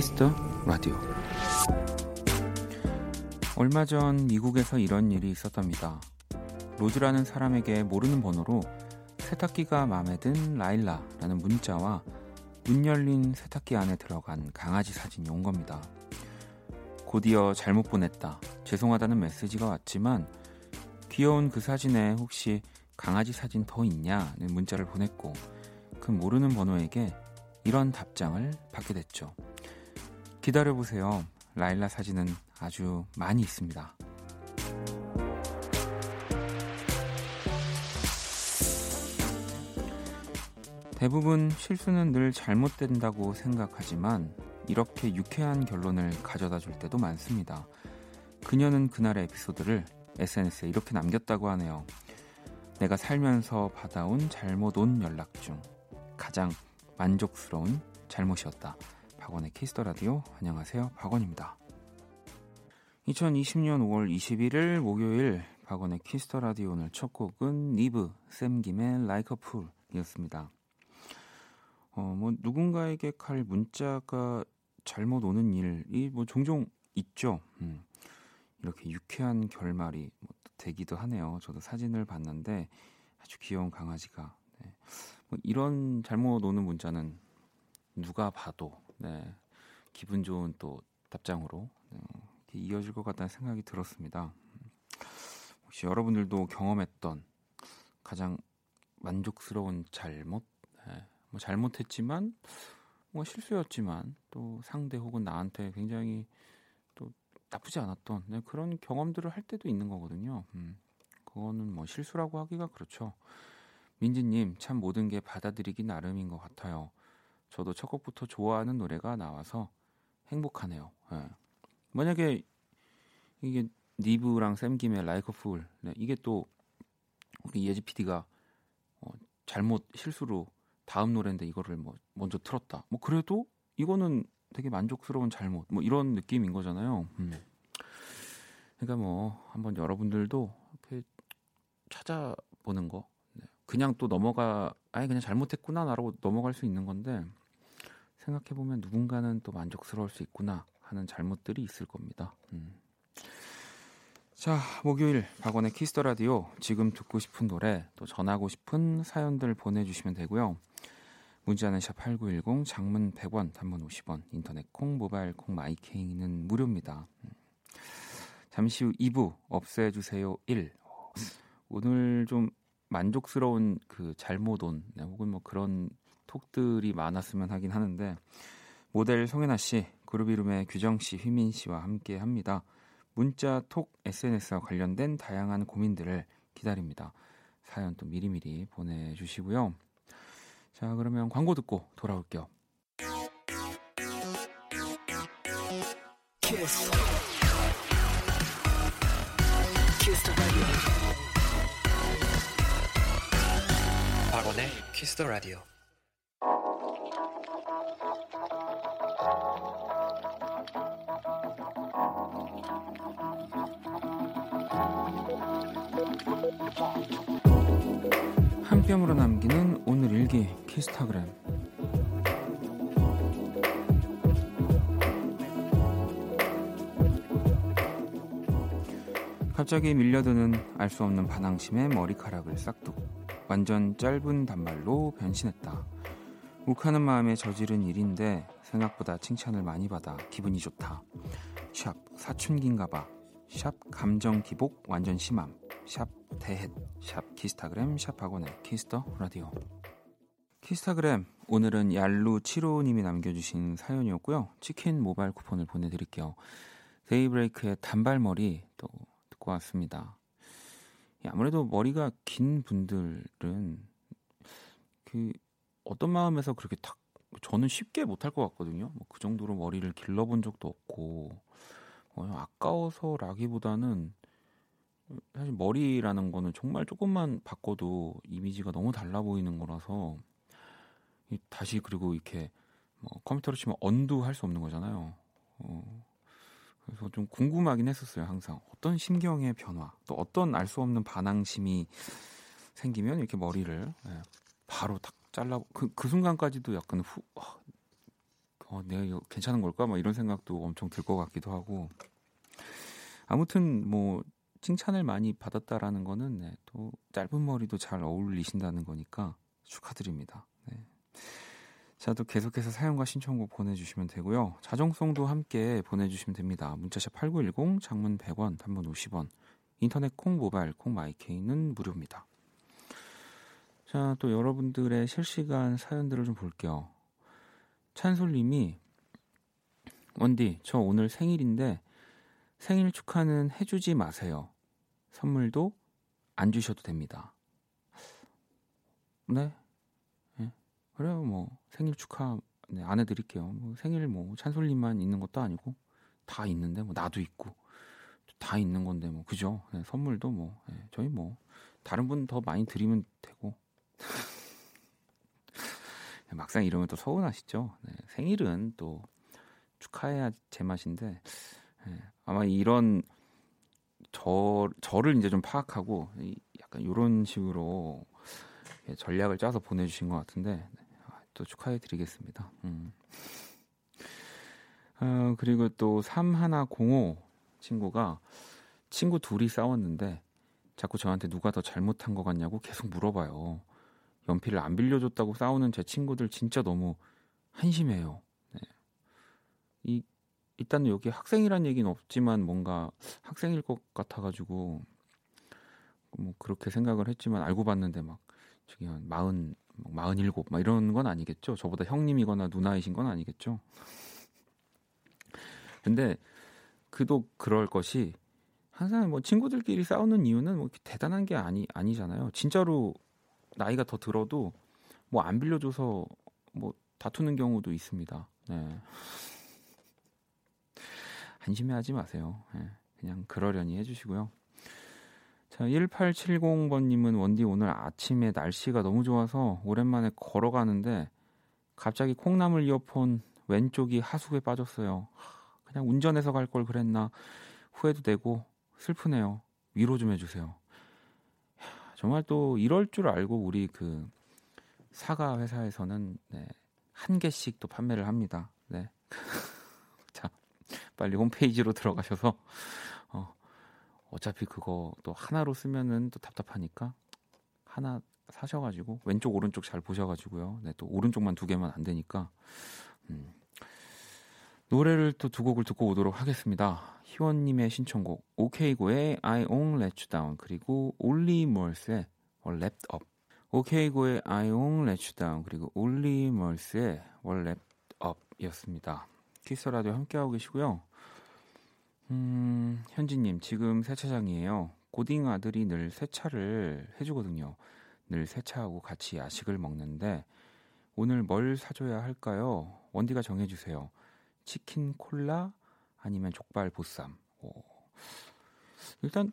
Kiss the Radio 얼마 전 미국에서 이런 일이 있었답니다. 로즈라는 사람에게 모르는 번호로 세탁기가 마음에 든 라일라라는 문자와 문 열린 세탁기 안에 들어간 강아지 사진이 온 겁니다. 곧이어 잘못 보냈다. 죄송하다는 메시지가 왔지만 귀여운 그 사진에 혹시 강아지 사진 더 있냐는 문자를 보냈고 그 모르는 번호에게 이런 답장을 받게 됐죠. 기다려보세요. 라일라 사진은 아주 많이 있습니다. 대부분 실수는 늘 잘못된다고 생각하지만 이렇게 유쾌한 결론을 가져다 줄 때도 많습니다. 그녀는 그날의 에피소드를 SNS에 이렇게 남겼다고 하네요. 내가 살면서 받아온 잘못 온 연락 중 가장 만족스러운 잘못이었다. 박원의 Kiss the Radio 안녕하세요. 박원입니다. 2020년 5월 21일 목요일 박원의 Kiss the Radio 오늘 첫 곡은 니브 샘김의 Like a Fool이었습니다. 어, 뭐 누군가에게 갈 문자가 잘못 오는 일이 뭐 종종 있죠. 음, 이렇게 유쾌한 결말이 뭐 되기도 하네요. 저도 사진을 봤는데 아주 귀여운 강아지가 네. 뭐 이런 잘못 오는 문자는 누가 봐도 네, 기분 좋은 또 답장으로 네, 이어질 것 같다는 생각이 들었습니다. 혹시 여러분들도 경험했던 가장 만족스러운 잘못, 네, 뭐 잘못했지만 뭐 실수였지만 또 상대 혹은 나한테 굉장히 또 나쁘지 않았던 네, 그런 경험들을 할 때도 있는 거거든요. 음, 그거는 뭐 실수라고 하기가 그렇죠. 민지님 참 모든 게 받아들이기 나름인 것 같아요. 저도 첫 곡부터 좋아하는 노래가 나와서 행복하네요. 네. 만약에 이게 니브랑 샘김의 라이커 풀 네, 이게 또 우리 예지 PD가 어, 잘못 실수로 다음 노래인데 이거를 뭐 먼저 틀었다. 뭐 그래도 이거는 되게 만족스러운 잘못 뭐 이런 느낌인 거잖아요. 음. 그러니까 뭐 한번 여러분들도 이렇게 찾아보는 거 네. 그냥 또 넘어가 아예 그냥 잘못했구나라고 넘어갈 수 있는 건데 생각해 보면 누군가는 또 만족스러울 수 있구나 하는 잘못들이 있을 겁니다. 음. 자, 목요일 박원의 Kiss the Radio 지금 듣고 싶은 노래 또 전하고 싶은 사연들 보내주시면 되고요. 문자는 샵8910 장문 100원 단문 50원 인터넷 콩 모바일 콩 마이케이는 무료입니다. 음. 잠시 후 2부 없애주세요 1 오늘 좀 만족스러운 그 잘못 온 네, 혹은 뭐 그런 톡들이 많았으면 하긴 하는데 모델 송혜나 씨, 그룹 이름의 규정 씨, 휘민 씨와 함께 합니다. 문자, 톡, SNS와 관련된 다양한 고민들을 기다립니다. 사연 또 미리미리 보내주시고요. 자, 그러면 광고 듣고 돌아올게요. Kiss. Kiss Kiss the Radio. 한 뼘으로 남기는 오늘 일기 키스타그램 갑자기 밀려드는 알 수 없는 반항심에 머리카락을 싹둑 완전 짧은 단발로 변신했다. 욱하는 마음에 저지른 일인데 생각보다 칭찬을 많이 받아 기분이 좋다. 샵 사춘기인가봐. 샵 감정 기복 완전 심함. 샵 데헷. 샵 키스타그램 샵 박원의 Kiss the Radio. 키스타그램 오늘은 얄루75님이 남겨주신 사연이었고요. 치킨 모바일 쿠폰을 보내드릴게요. 데이브레이크의 단발머리 또 듣고 왔습니다. 아무래도 머리가 긴 분들은 그 어떤 마음에서 그렇게 탁 저는 쉽게 못할 것 같거든요. 뭐 그 정도로 머리를 길러본 적도 없고 뭐 아까워서라기보다는 사실 머리라는 거는 정말 조금만 바꿔도 이미지가 너무 달라 보이는 거라서 다시 그리고 이렇게 뭐 컴퓨터로 치면 언두 할 수 없는 거잖아요. 어, 그래서 좀 궁금하긴 했었어요. 항상 어떤 심경의 변화, 또 어떤 알 수 없는 반항심이 생기면 이렇게 머리를 예, 바로 딱 잘라 그, 그 순간까지도 약간 후 어, 어, 내가 이거 괜찮은 걸까? 막 이런 생각도 엄청 들 것 같기도 하고 아무튼 뭐 칭찬을 많이 받았다라는 거는 네, 또 짧은 머리도 잘 어울리신다는 거니까 축하드립니다. 네. 자, 또 계속해서 사연과 신청곡 보내주시면 되고요. 자정송도 함께 보내주시면 됩니다. 문자샵 8910, 장문 100원, 단문 50원, 인터넷 콩, 모바일 콩, 마이케이는 무료입니다. 자, 또 여러분들의 실시간 사연들을 좀 볼게요. 찬솔님이 원디, 저 오늘 생일인데 생일 축하는 해주지 마세요. 선물도 안 주셔도 됩니다. 네. 네. 그래요, 뭐 생일 축하 네, 안 해드릴게요. 뭐 생일 뭐 찬솔님만 있는 것도 아니고 다 있는데 뭐 나도 있고 다 있는 건데 뭐 그죠? 네, 선물도 뭐 네, 저희 뭐 다른 분 더 많이 드리면 되고 막상 이러면 또 서운하시죠? 네, 생일은 또 축하해야 제맛인데 네, 아마 이런 저 저를 이제 좀 파악하고 약간 이런 식으로 전략을 짜서 보내주신 것 같은데 네, 아, 또 축하해드리겠습니다. 음. 어, 그리고 또 3105 친구가 친구 둘이 싸웠는데 자꾸 저한테 누가 더 잘못한 것 같냐고 계속 물어봐요. 연필을 안 빌려줬다고 싸우는 제 친구들 진짜 너무 한심해요. 네. 이 일단 여기 학생이란 얘기는 없지만 뭔가 학생일 것 같아가지고 뭐 그렇게 생각을 했지만 알고 봤는데 막 저기 한 마흔 마흔일곱 막 이런 건 아니겠죠. 저보다 형님이거나 누나이신 건 아니겠죠. 근데 그도 그럴 것이 항상 뭐 친구들끼리 싸우는 이유는 뭐 대단한 게 아니 아니잖아요. 진짜로 나이가 더 들어도 뭐 안 빌려줘서 뭐 다투는 경우도 있습니다. 네. 한심해하지 마세요. 네. 그냥 그러려니 해주시고요. 자, 1870번님은 원디 오늘 아침에 날씨가 너무 좋아서 오랜만에 걸어가는데 갑자기 콩나물 이어폰 왼쪽이 하수구에 빠졌어요. 그냥 운전해서 갈 걸 그랬나 후회도 되고 슬프네요. 위로 좀 해주세요. 정말 또 이럴 줄 알고 우리 그 사과 회사에서는 네, 한 개씩 또 판매를 합니다. 네. 자, 빨리 홈페이지로 들어가셔서 어, 어차피 그거 또 하나로 쓰면은 또 답답하니까 하나 사셔가지고 왼쪽 오른쪽 잘 보셔가지고요. 네, 또 오른쪽만 두 개만 안 되니까 음. 노래를 또 두 곡을 듣고 오도록 하겠습니다. 희원님의 신청곡 OK Go의 I Won't Let You Down 그리고 올리 멀스의 Wrapped Up OK Go의 I Won't Let You Down 그리고 올리 멀스의 Wrapped Up이었습니다. Kiss 라디오 함께하고 계시고요. 음, 현지님 지금 세차장이에요. 고딩 아들이 늘 세차를 해주거든요. 늘 세차하고 같이 야식을 먹는데 오늘 뭘 사줘야 할까요? 원디가 정해주세요. 치킨 콜라 아니면 족발 보쌈. 오. 일단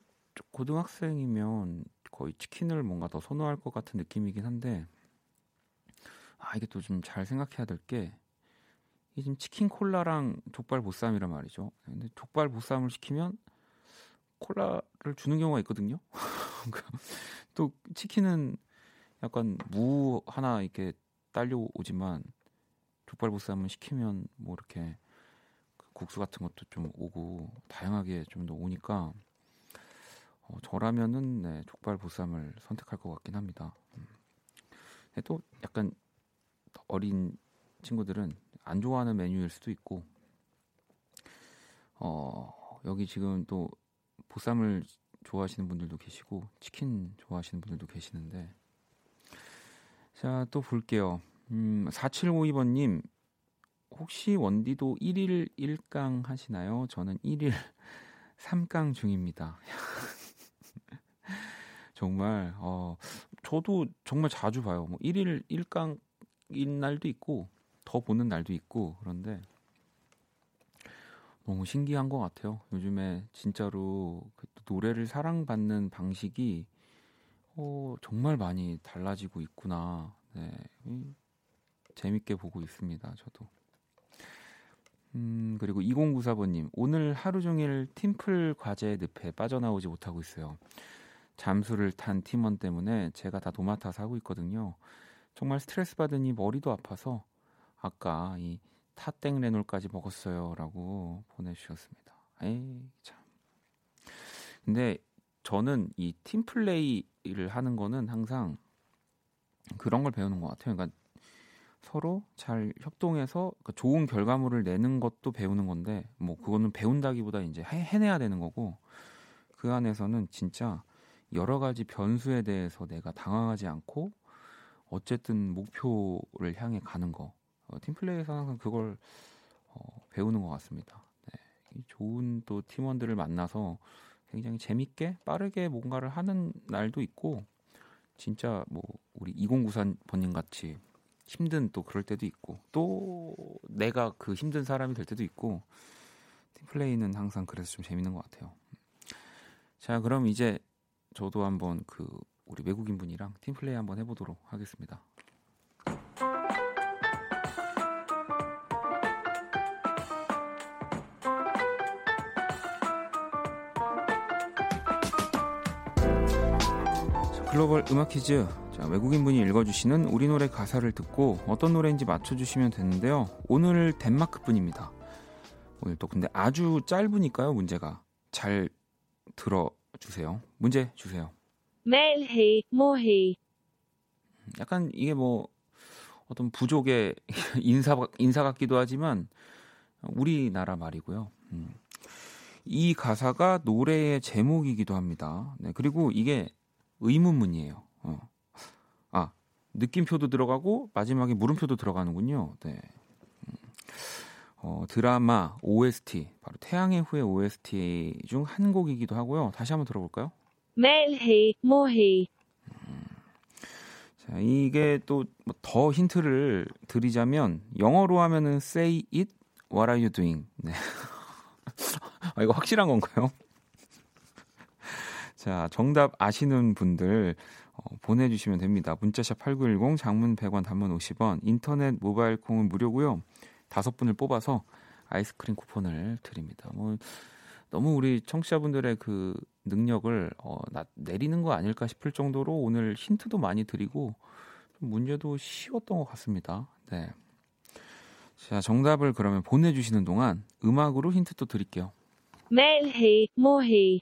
고등학생이면 거의 치킨을 뭔가 더 선호할 것 같은 느낌이긴 한데 아 이게 또 좀 잘 생각해야 될 게 이게 지금 치킨 콜라랑 족발 보쌈이란 말이죠. 근데 족발 보쌈을 시키면 콜라를 주는 경우가 있거든요. 또 치킨은 약간 무 하나 이렇게 딸려오지만 족발 보쌈을 시키면 뭐 이렇게 국수 같은 것도 좀 오고 다양하게 좀 더 오니까 어, 저라면은 네, 족발 보쌈을 선택할 것 같긴 합니다. 음. 또 약간 어린 친구들은 안 좋아하는 메뉴일 수도 있고 어, 여기 지금 또 보쌈을 좋아하시는 분들도 계시고 치킨 좋아하시는 분들도 계시는데 자 또 볼게요. 음, 4752번님 혹시 원디도 1일 1강 하시나요? 저는 1일 3강 중입니다. 정말 어 저도 정말 자주 봐요. 뭐 1일 1강인 날도 있고 더 보는 날도 있고 그런데 너무 신기한 것 같아요. 요즘에 진짜로 그 노래를 사랑받는 방식이 어, 정말 많이 달라지고 있구나. 네. 재밌게 보고 있습니다. 저도. 음, 그리고 2094번님, 오늘 하루 종일 팀플 과제 늪에 빠져나오지 못하고 있어요. 잠수를 탄 팀원 때문에 제가 다 도맡아서 하고 있거든요. 정말 스트레스 받으니 머리도 아파서 아까 이 타땡 레놀까지 먹었어요라고 보내주셨습니다. 에이 참. 근데 저는 이 팀플레이를 하는 거는 항상 그런 걸 배우는 것 같아요. 그러니까 서로 잘 협동해서 그러니까 좋은 결과물을 내는 것도 배우는 건데 뭐 그거는 배운다기보다 이제 해내야 되는 거고 그 안에서는 진짜 여러 가지 변수에 대해서 내가 당황하지 않고 어쨌든 목표를 향해 가는 거 어, 팀플레이에서 항상 그걸 어, 배우는 것 같습니다. 네. 좋은 또 팀원들을 만나서 굉장히 재밌게 빠르게 뭔가를 하는 날도 있고 진짜 뭐 우리 2093번님 같이 힘든 또 그럴 때도 있고 또 내가 그 힘든 사람이 될 때도 있고 팀플레이는 항상 그래서 좀 재밌는 것 같아요. 자 그럼 이제 저도 한번 그 우리 외국인 분이랑 팀플레이 한번 해보도록 하겠습니다. 글로벌 음악 퀴즈 자, 외국인 분이 읽어주시는 우리 노래 가사를 듣고 어떤 노래인지 맞춰주시면 되는데요. 오늘 덴마크 분입니다. 오늘 또 근데 아주 짧으니까요 문제가 잘 들어주세요. 문제 주세요. 멜히 모히 약간 이게 뭐 어떤 부족의 인사 인사 같기도 하지만 우리나라 말이고요. 음. 이 가사가 노래의 제목이기도 합니다. 네, 그리고 이게 의문문이에요. 어. 아 느낌표도 들어가고 마지막에 물음표도 들어가는군요. 네. 음. 어, 드라마 OST 바로 태양의 후예 OST 중 한 곡이기도 하고요. 다시 한번 들어볼까요? 멜히 모히 자, 이게 또 더 힌트를 드리자면 영어로 하면은 say it what are you doing? 네. 아, 이거 확실한 건가요? 자, 정답 아시는 분들 어, 보내주시면 됩니다. 문자샵 8910, 장문 100원, 단문 50원, 인터넷 모바일 콩은 무료고요. 다섯 분을 뽑아서 아이스크림 쿠폰을 드립니다. 뭐 너무 우리 청취자분들의 그 능력을 어, 나, 내리는 거 아닐까 싶을 정도로 오늘 힌트도 많이 드리고 문제도 쉬웠던 것 같습니다. 네. 자, 정답을 그러면 보내주시는 동안 음악으로 힌트 또 드릴게요. 멜히 모히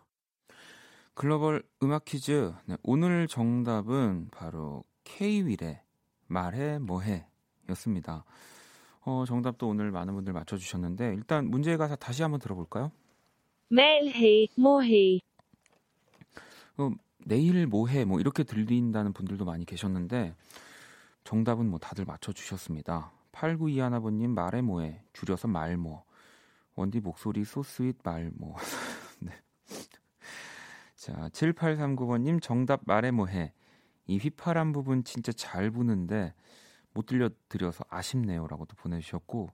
글로벌 음악 퀴즈. 네, 오늘 정답은 바로 K-윌의 말해 뭐해 였습니다. 어, 정답도 오늘 많은 분들 맞춰주셨는데 일단 문제의 가사 다시 한번 들어볼까요? 멜히 모히 어, 내일 뭐해 뭐 이렇게 들린다는 분들도 많이 계셨는데 정답은 뭐 다들 맞춰주셨습니다. 8921아버님 말해 뭐해 줄여서 말뭐 원디 목소리 소스윗 말뭐 네. 자 7839번님 정답 말해 뭐해 이 휘파람 부분 진짜 잘 부는데 못 들려드려서 아쉽네요라고 또 보내주셨고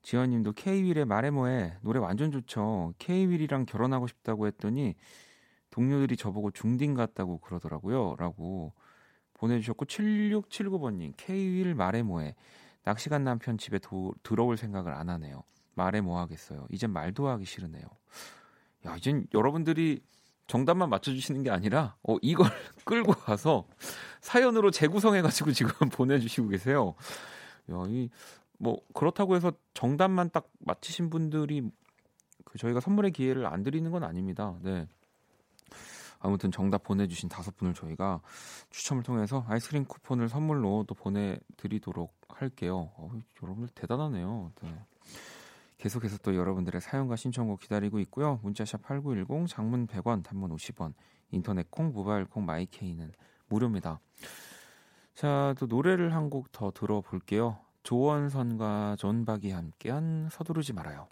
지연님도 K-윌의 말해 뭐해 노래 완전 좋죠. K-윌이랑 결혼하고 싶다고 했더니 동료들이 저보고 중딩 같다고 그러더라고요. 라고 보내주셨고 7679번님 K-윌 말해 뭐해 낚시 간 남편 집에 도, 들어올 생각을 안 하네요. 말해 뭐 하겠어요. 이젠 말도 하기 싫으네요. 야 이젠 여러분들이 정답만 맞춰주시는 게 아니라 어, 이걸 끌고 가서 사연으로 재구성해가지고 지금 보내주시고 계세요. 야, 이, 뭐 그렇다고 해서 정답만 딱 맞히신 분들이 그 저희가 선물의 기회를 안 드리는 건 아닙니다. 네. 아무튼 정답 보내주신 다섯 분을 저희가 추첨을 통해서 아이스크림 쿠폰을 선물로 또 보내드리도록 할게요. 어, 여러분들 대단하네요. 네. 계속해서 또 여러분들의 사연과 신청곡 기다리고 있고요. 문자샵 8910, 장문 100원, 단문 50원, 인터넷 콩, 모바일 콩, 마이케이는 무료입니다. 자, 또 노래를 한 곡 더 들어볼게요. 조원선과 존박이 함께한 서두르지 말아요.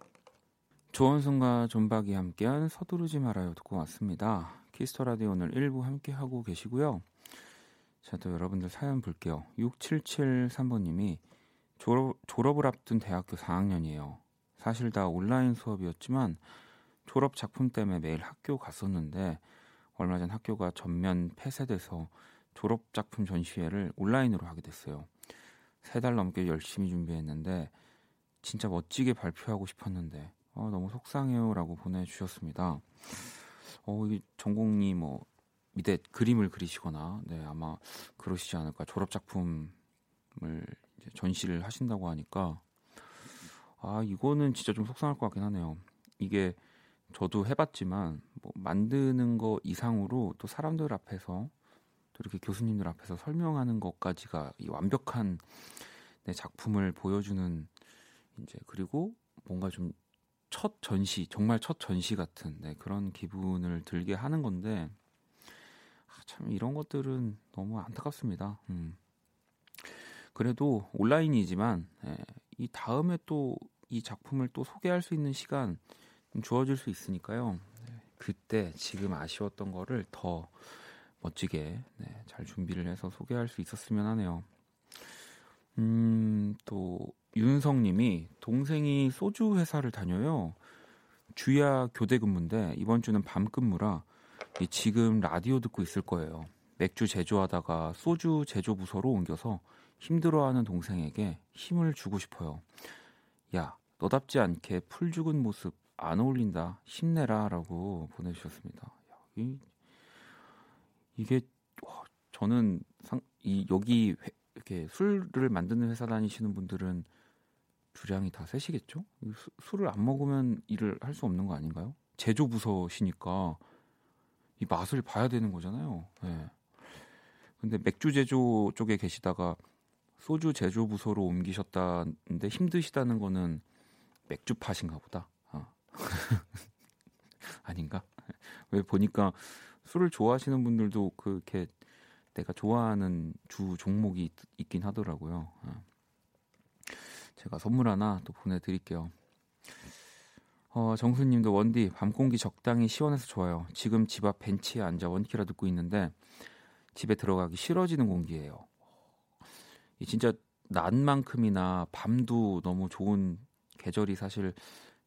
조원선과 존박이 함께한 서두르지 말아요 듣고 왔습니다. Kiss the Radio 오늘 1부 함께 하고 계시고요. 자, 또 여러분들 사연 볼게요. 6773번님이 졸업, 졸업을 앞둔 대학교 4학년이에요. 사실 다 온라인 수업이었지만 졸업 작품 때문에 매일 학교 갔었는데 얼마 전 학교가 전면 폐쇄돼서 졸업 작품 전시회를 온라인으로 하게 됐어요. 세 달 넘게 열심히 준비했는데 진짜 멋지게 발표하고 싶었는데 어, 너무 속상해요라고 보내주셨습니다. 어, 이 전공이 뭐 미대 그림을 그리시거나 네 아마 그러시지 않을까 졸업 작품을 전시를 하신다고 하니까 아 이거는 진짜 좀 속상할 것 같긴 하네요. 이게 저도 해봤지만 뭐 만드는 거 이상으로 또 사람들 앞에서 또 이렇게 교수님들 앞에서 설명하는 것까지가 이 완벽한 내 작품을 보여주는 이제 그리고 뭔가 좀 첫 전시 정말 첫 전시 같은 네, 그런 기분을 들게 하는 건데 아, 참 이런 것들은 너무 안타깝습니다. 음. 그래도 온라인이지만 예, 이 다음에 또 이 작품을 또 소개할 수 있는 시간 좀 주어질 수 있으니까요. 네, 그때 지금 아쉬웠던 거를 더 멋지게 네, 잘 준비를 해서 소개할 수 있었으면 하네요. 음, 또 윤성님이 동생이 소주 회사를 다녀요. 주야 교대 근무인데 이번 주는 밤 근무라 지금 라디오 듣고 있을 거예요. 맥주 제조하다가 소주 제조 부서로 옮겨서 힘들어하는 동생에게 힘을 주고 싶어요. 야, 너답지 않게 풀 죽은 모습 안 어울린다. 힘내라 라고 보내주셨습니다. 야, 이, 이게 와, 저는 상, 이 여기 회, 이렇게 술을 만드는 회사 다니시는 분들은 주량이 다 세시겠죠? 수, 술을 안 먹으면 일을 할 수 없는 거 아닌가요? 제조 부서시니까 이 맛을 봐야 되는 거잖아요. 네. 근데 맥주 제조 쪽에 계시다가 소주 제조 부서로 옮기셨다는데 힘드시다는 거는 맥주 팥인가 보다. 어. 아닌가? 왜 보니까 술을 좋아하시는 분들도 그렇게 내가 좋아하는 주 종목이 있, 있긴 하더라고요. 어. 제가 선물 하나 또 보내드릴게요. 어, 정수님도 원디 밤 공기 적당히 시원해서 좋아요. 지금 집 앞 벤치에 앉아 원키라 듣고 있는데 집에 들어가기 싫어지는 공기예요. 이 진짜 낮만큼이나 밤도 너무 좋은 계절이 사실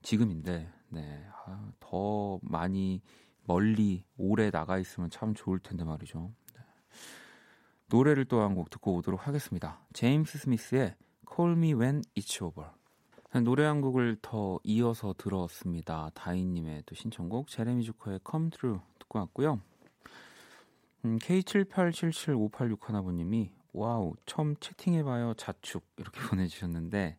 지금인데 네, 아, 더 많이 멀리 오래 나가 있으면 참 좋을 텐데 말이죠. 네. 노래를 또 한 곡 듣고 오도록 하겠습니다. 제임스 스미스의 Call Me When It's Over. 노래 한 곡을 더 이어서 들었습니다. 다인님의 또 신청곡 제레미 주커의 Come Through 듣고 왔고요. 음, K78775861번님이 와우 처음 채팅해봐요 자축 이렇게 보내주셨는데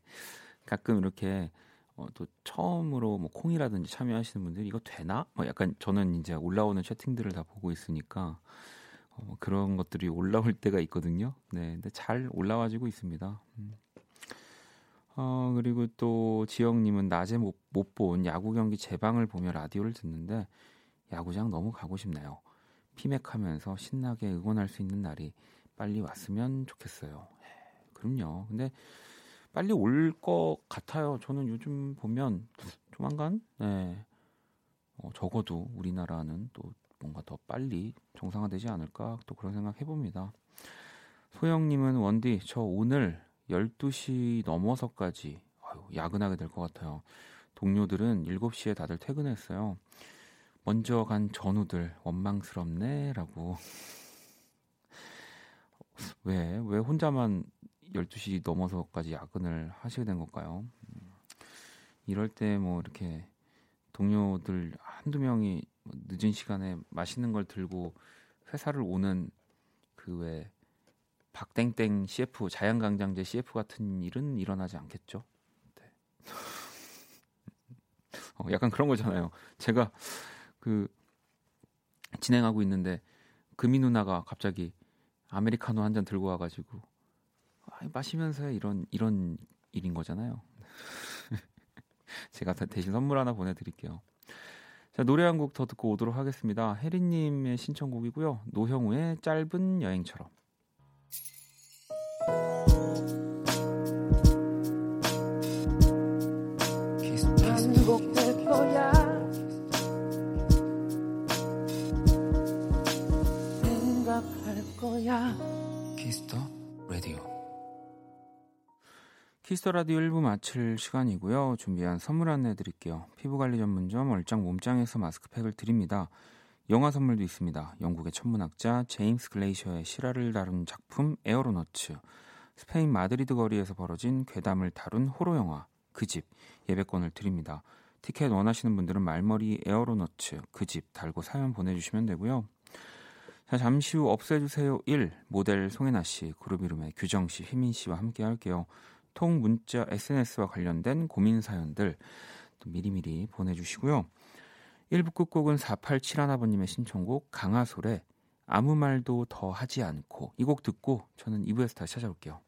가끔 이렇게 어, 또 처음으로 뭐 콩이라든지 참여하시는 분들 이거 되나? 뭐 약간 저는 이제 올라오는 채팅들을 다 보고 있으니까 어, 뭐 그런 것들이 올라올 때가 있거든요. 네, 근데 잘 올라와지고 있습니다. 음. 어, 그리고 또 지영님은 낮에 못 본 야구 경기 재방을 보며 라디오를 듣는데 야구장 너무 가고 싶네요. 피맥하면서 신나게 응원할 수 있는 날이 빨리 왔으면 좋겠어요. 예, 그럼요. 근데 빨리 올 것 같아요. 저는 요즘 보면 조만간 네. 어, 적어도 우리나라는 또 뭔가 더 빨리 정상화되지 않을까 또 그런 생각 해봅니다. 소영님은 원디 저 오늘 12시 넘어서까지 아유, 야근하게 될 것 같아요. 동료들은 7시에 다들 퇴근했어요. 먼저 간 전우들 원망스럽네라고 왜, 왜 혼자만 12시 넘어서까지 야근을 하시게 된 걸까요? 음, 이럴 때 뭐 이렇게 동료들 한두 명이 뭐 늦은 시간에 맛있는 걸 들고 회사를 오는 그외 박땡땡 CF 자연강장제 CF 같은 일은 일어나지 않겠죠? 네. 어, 약간 그런 거잖아요. 제가 그 진행하고 있는데 금이 누나가 갑자기 아메리카노 한 잔 들고 와가지고 아, 마시면서 이런 이런 일인 거잖아요. 제가 대신 선물 하나 보내드릴게요. 자 노래 한 곡 더 듣고 오도록 하겠습니다. 혜리님의 신청곡이고요. 노형우의 짧은 여행처럼. 거야 Kiss the Radio Kiss the Radio 1부 마칠 시간이고요. 준비한 선물 안내 드릴게요. 피부관리 전문점 얼짱 몸짱에서 마스크팩을 드립니다. 영화 선물도 있습니다. 영국의 천문학자 제임스 글레이셔의 실화를 다룬 작품 에어로너츠, 스페인 마드리드 거리에서 벌어진 괴담을 다룬 호러 영화 그 집 예매권을 드립니다. 티켓 원하시는 분들은 말머리 에어로너츠 그 집 달고 사연 보내주시면 되고요. 자, 잠시 후 없애주세요 1 모델 송혜나 씨, 그룹 이름의 규정 씨, 휘민 씨와 함께 할게요. 통 문자 SNS와 관련된 고민 사연들 또 미리미리 보내주시고요. 1부 끝곡은 4871아버님의 신청곡 강하솔의 아무 말도 더 하지 않고 이 곡 듣고 저는 2부에서 다시 찾아올게요.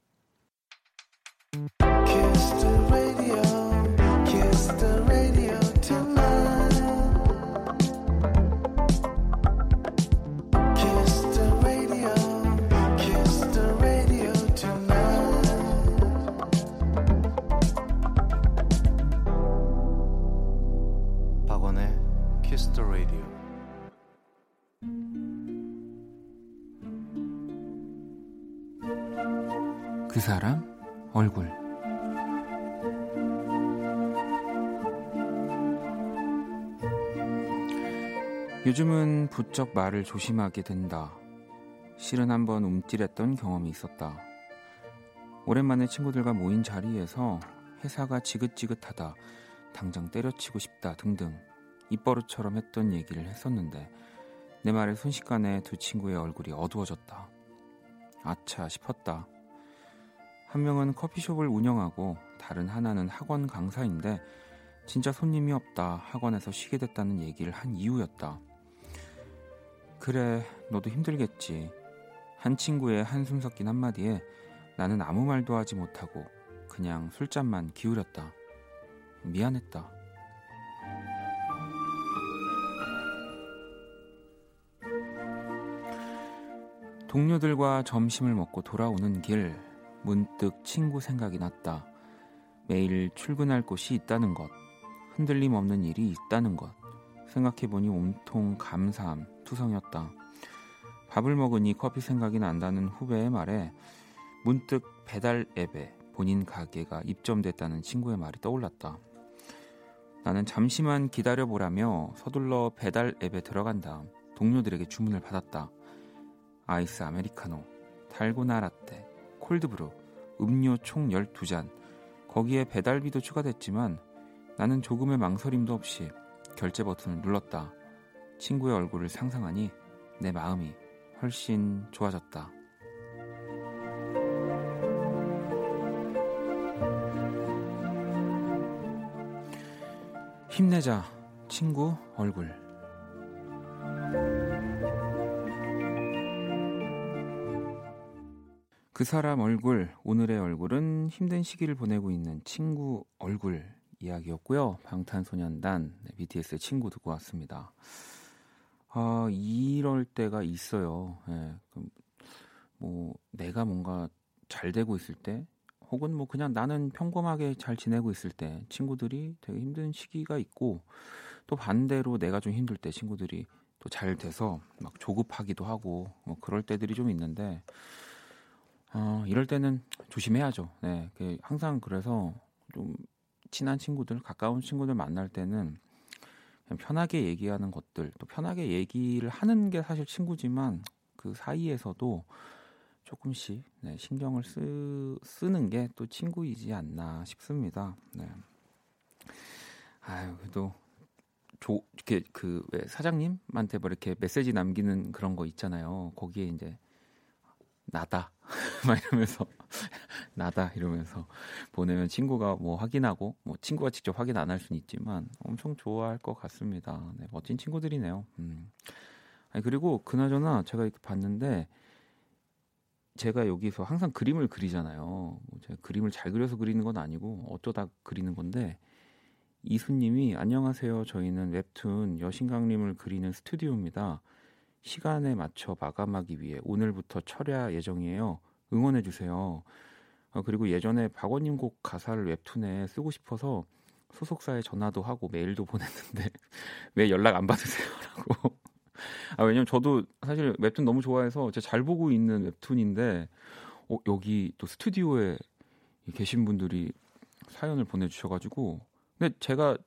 사람 얼굴 요즘은 부쩍 말을 조심하게 된다. 실은 한번 움찔했던 경험이 있었다. 오랜만에 친구들과 모인 자리에서 회사가 지긋지긋하다, 당장 때려치고 싶다 등등 입버릇처럼 했던 얘기를 했었는데 내 말에 순식간에 두 친구의 얼굴이 어두워졌다. 아차 싶었다. 한 명은 커피숍을 운영하고 다른 하나는 학원 강사인데 진짜 손님이 없다 학원에서 쉬게 됐다는 얘기를 한 이유였다. 그래 너도 힘들겠지. 한 친구의 한숨 섞인 한마디에 나는 아무 말도 하지 못하고 그냥 술잔만 기울였다. 미안했다. 동료들과 점심을 먹고 돌아오는 길 문득 친구 생각이 났다. 매일 출근할 곳이 있다는 것, 흔들림 없는 일이 있다는 것. 생각해보니 온통 감사함 투성이었다. 밥을 먹으니 커피 생각이 난다는 후배의 말에 문득 배달 앱에 본인 가게가 입점됐다는 친구의 말이 떠올랐다. 나는 잠시만 기다려보라며 서둘러 배달 앱에 들어간 다음 동료들에게 주문을 받았다. 아이스 아메리카노, 달고나 라떼, 콜드브루, 음료 총 12잔. 거기에 배달비도 추가됐지만 나는 조금의 망설임도 없이 결제 버튼을 눌렀다. 친구의 얼굴을 상상하니 내 마음이 훨씬 좋아졌다. 힘내자, 친구 얼굴. 그 사람 얼굴, 오늘의 얼굴은 힘든 시기를 보내고 있는 친구 얼굴 이야기였고요. 방탄소년단 네, BTS의 친구 듣고 왔습니다. 아, 이럴 때가 있어요. 예, 뭐 내가 뭔가 잘 되고 있을 때 혹은 뭐 그냥 나는 평범하게 잘 지내고 있을 때 친구들이 되게 힘든 시기가 있고 또 반대로 내가 좀 힘들 때 친구들이 또 잘 돼서 막 조급하기도 하고 뭐 그럴 때들이 좀 있는데 어, 이럴 때는 조심해야죠. 네, 그 항상 그래서 좀 친한 친구들, 가까운 친구들 만날 때는 그냥 편하게 얘기하는 것들, 또 편하게 얘기를 하는 게 사실 친구지만 그 사이에서도 조금씩 네, 신경을 쓰, 쓰는 게 또 친구이지 않나 싶습니다. 네. 아유, 그래도 조, 이렇게 그 왜 사장님한테 뭐 이렇게 메시지 남기는 그런 거 있잖아요. 거기에 이제 나다 막 이러면서 나다 이러면서 보내면 친구가 뭐 확인하고 뭐 친구가 직접 확인 안 할 수는 있지만 엄청 좋아할 것 같습니다. 네, 멋진 친구들이네요. 음. 아니 그리고 그나저나 제가 이렇게 봤는데 제가 여기서 항상 그림을 그리잖아요. 뭐 제가 그림을 잘 그려서 그리는 건 아니고 어쩌다 그리는 건데 이수님이 안녕하세요. 저희는 웹툰 여신강림을 그리는 스튜디오입니다. 시간에 맞춰 마감하기 위해 오늘부터 철야 예정이에요. 응원해 주세요. 어, 그리고 예전에 박원님 곡 가사를 웹툰에 쓰고 싶어서 소속사에 전화도 하고 메일도 보냈는데 왜 연락 안 받으세요라고. 아 왜냐면 저도 사실 웹툰 너무 좋아해서 제가 잘 보고 있는 웹툰인데 어, 여기 또 스튜디오에 계신 분들이 사연을 보내주셔가지고 근데 제가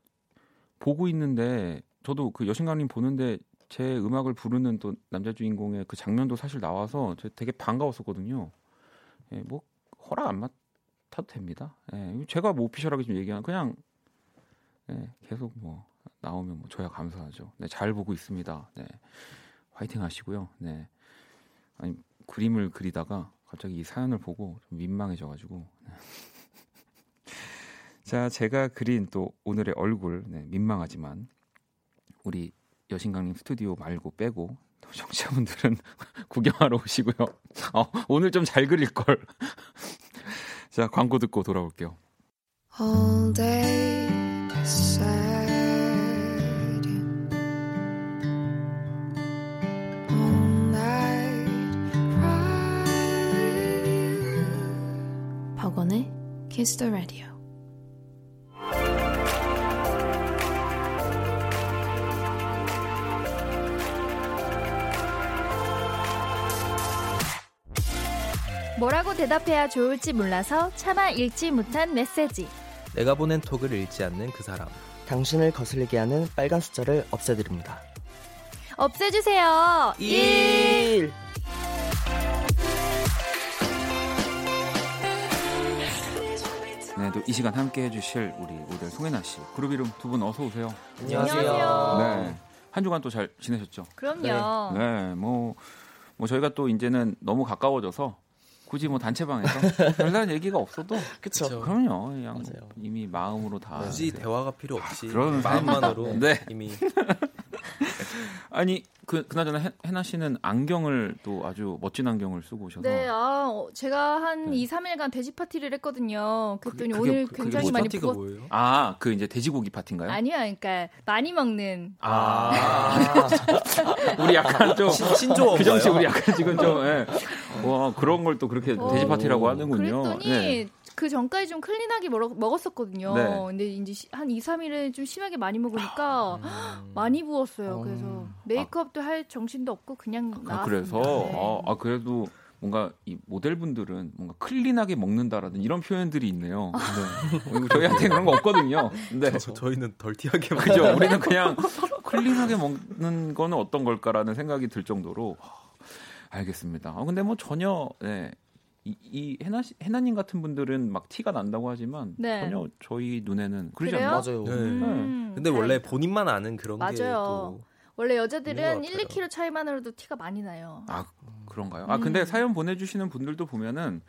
보고 있는데 저도 그 여신강님 보는데 제 음악을 부르는 또 남자 주인공의 그 장면도 사실 나와서 저 되게 반가웠었거든요. 예, 뭐 허락 안 맡아도 됩니다. 예, 제가 뭐 오피셜하게 좀 얘기한 그냥 예, 계속 뭐 나오면 뭐 저야 감사하죠. 네, 잘 보고 있습니다. 네, 화이팅 하시고요. 네, 아니 그림을 그리다가 갑자기 이 사연을 보고 좀 민망해져 가지고. 네. 자, 제가 그린 또 오늘의 얼굴 네, 민망하지만 우리 여신강님 스튜디오 말고 빼고 또 청취자분들은 구경하러 오시고요. 어, 오늘 좀 잘 그릴 걸. 자, 광고 듣고 돌아올게요. all day you, all night cry. 박원의 Kiss the Radio. 대답해야 좋을지 몰라서 차마 읽지 못한 메시지. 내가 보낸 톡을 읽지 않는 그 사람. 당신을 거슬리게 하는 빨간 숫자를 없애드립니다. 없애주세요. 1. 네, 또 이 시간 함께 해주실 우리 모델 송혜나 씨, 그룹 이름 두 분 어서 오세요. 안녕하세요. 네, 한 주간 또 잘 지내셨죠? 그럼요. 네, 뭐, 뭐 저희가 또 이제는 너무 가까워져서 굳이 뭐 단체방에서 별다른 얘기가 없어도 그쵸. 그럼요, 그냥 맞아요. 이미 마음으로 다 굳이 대화가 필요 없이 그런 마음만으로 네. 이미 아니 그 그나저나 해- 해나 씨는 안경을 또 아주 멋진 안경을 쓰고 오셔서 네, 아, 어, 제가 한 네. 2, 3일간 돼지 파티를 했거든요. 그랬더니 그게- 오늘 그게 굉장히 뭐 많이 파티가 부었... 뭐예요? 아 그 이제 돼지고기 파티인가요? 아니요, 그러니까 많이 먹는. 아, 우리 약간 좀 신- 신조어인가요? 규정 씨 우리 약간 지금 좀 예. 와 그런 걸 또 그렇게 어. 돼지 파티라고 하는군요. 그랬더니 네. 그 전까지 좀 클린하게 먹, 먹었었거든요. 네. 근데 이제 시- 한 2, 3일은 좀 심하게 많이 먹으니까 음. 많이 부었 어요. 어. 그래서 메이크업도 할 정신도 없고 그냥 아. 그래서 네. 아, 아, 그래도 뭔가 이 모델분들은 뭔가 클린하게 먹는다라는 이런 표현들이 있네요. 네. 어, 이거 저희한테 그런 거 없거든요. 근데 저, 저 희는 덜티하게 그죠? 우리는 그냥 클린하게 먹는 거는 어떤 걸까라는 생각이 들 정도로 하, 알겠습니다. 아, 근데 뭐 전혀 네. 이, 이 해나 씨- 해나님 같은 분들은 막 티가 난다고 하지만 네. 전혀 저희 눈에는 그러지 그래요? 않나요? 맞아요. 네. 음, 근데 원래 다행이다. 본인만 아는 그런 맞아요. 게 또 원래 있는 여자들은 것 1, 같아요. 2kg 차이만으로도 티가 많이 나요. 아 그런가요? 아 음. 근데 사연 보내주시는 분들도 보면은 막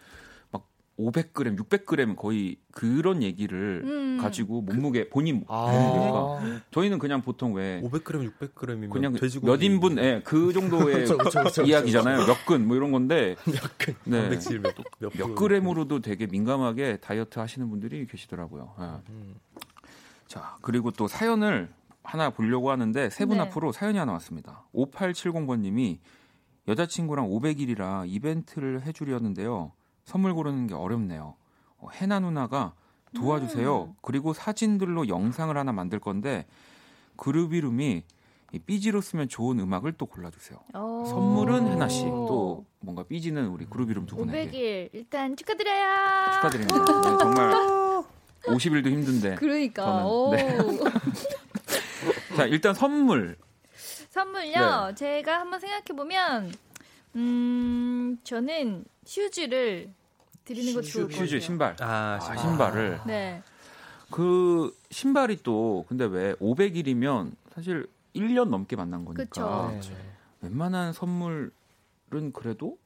500g, 600g 거의 그런 얘기를 음. 가지고 몸무게 본인 아, 몸무게가 저희는 그냥 보통 왜 500g, 600g이면 그냥 돼지고기 몇 인분, 예, 그 정도의 그쵸, 그쵸, 그쵸, 이야기잖아요. 몇 근 뭐 이런 건데 네. 단백질 몇, 몇, 몇 분. 그램으로도 되게 민감하게 다이어트 하시는 분들이 계시더라고요. 예. 음. 자, 그리고 또 사연을 하나 보려고 하는데 세분 네. 앞으로 사연이 하나 왔습니다. 5870번 님이 여자친구랑 500일이라 이벤트를 해주려는데요. 선물 고르는 게 어렵네요. 어, 해나 누나가 도와주세요. 음. 그리고 사진들로 영상을 하나 만들 건데 그룹 이름이 이 삐지로 쓰면 좋은 음악을 또 골라주세요. 어. 선물은 해나 씨, 또 뭔가 삐지는 우리 그룹 이름 두 분에게 500일 일단 축하드려요. 축하드립니다. 네, 정말 50일도 힘든데. 그러니까. 네. 자, 일단 선물. 선물요. 제가 한번 생각해 보면 음 저는 shoes를 드리는 거 좋을 것 같아요. shoes, 신발. 아, 아, 신발. 신발을. 네. 그 신발이 또 근데 왜 500일이면 사실 1년 넘게 만난 거니까 그쵸. 네. 웬만한 선물은 그래도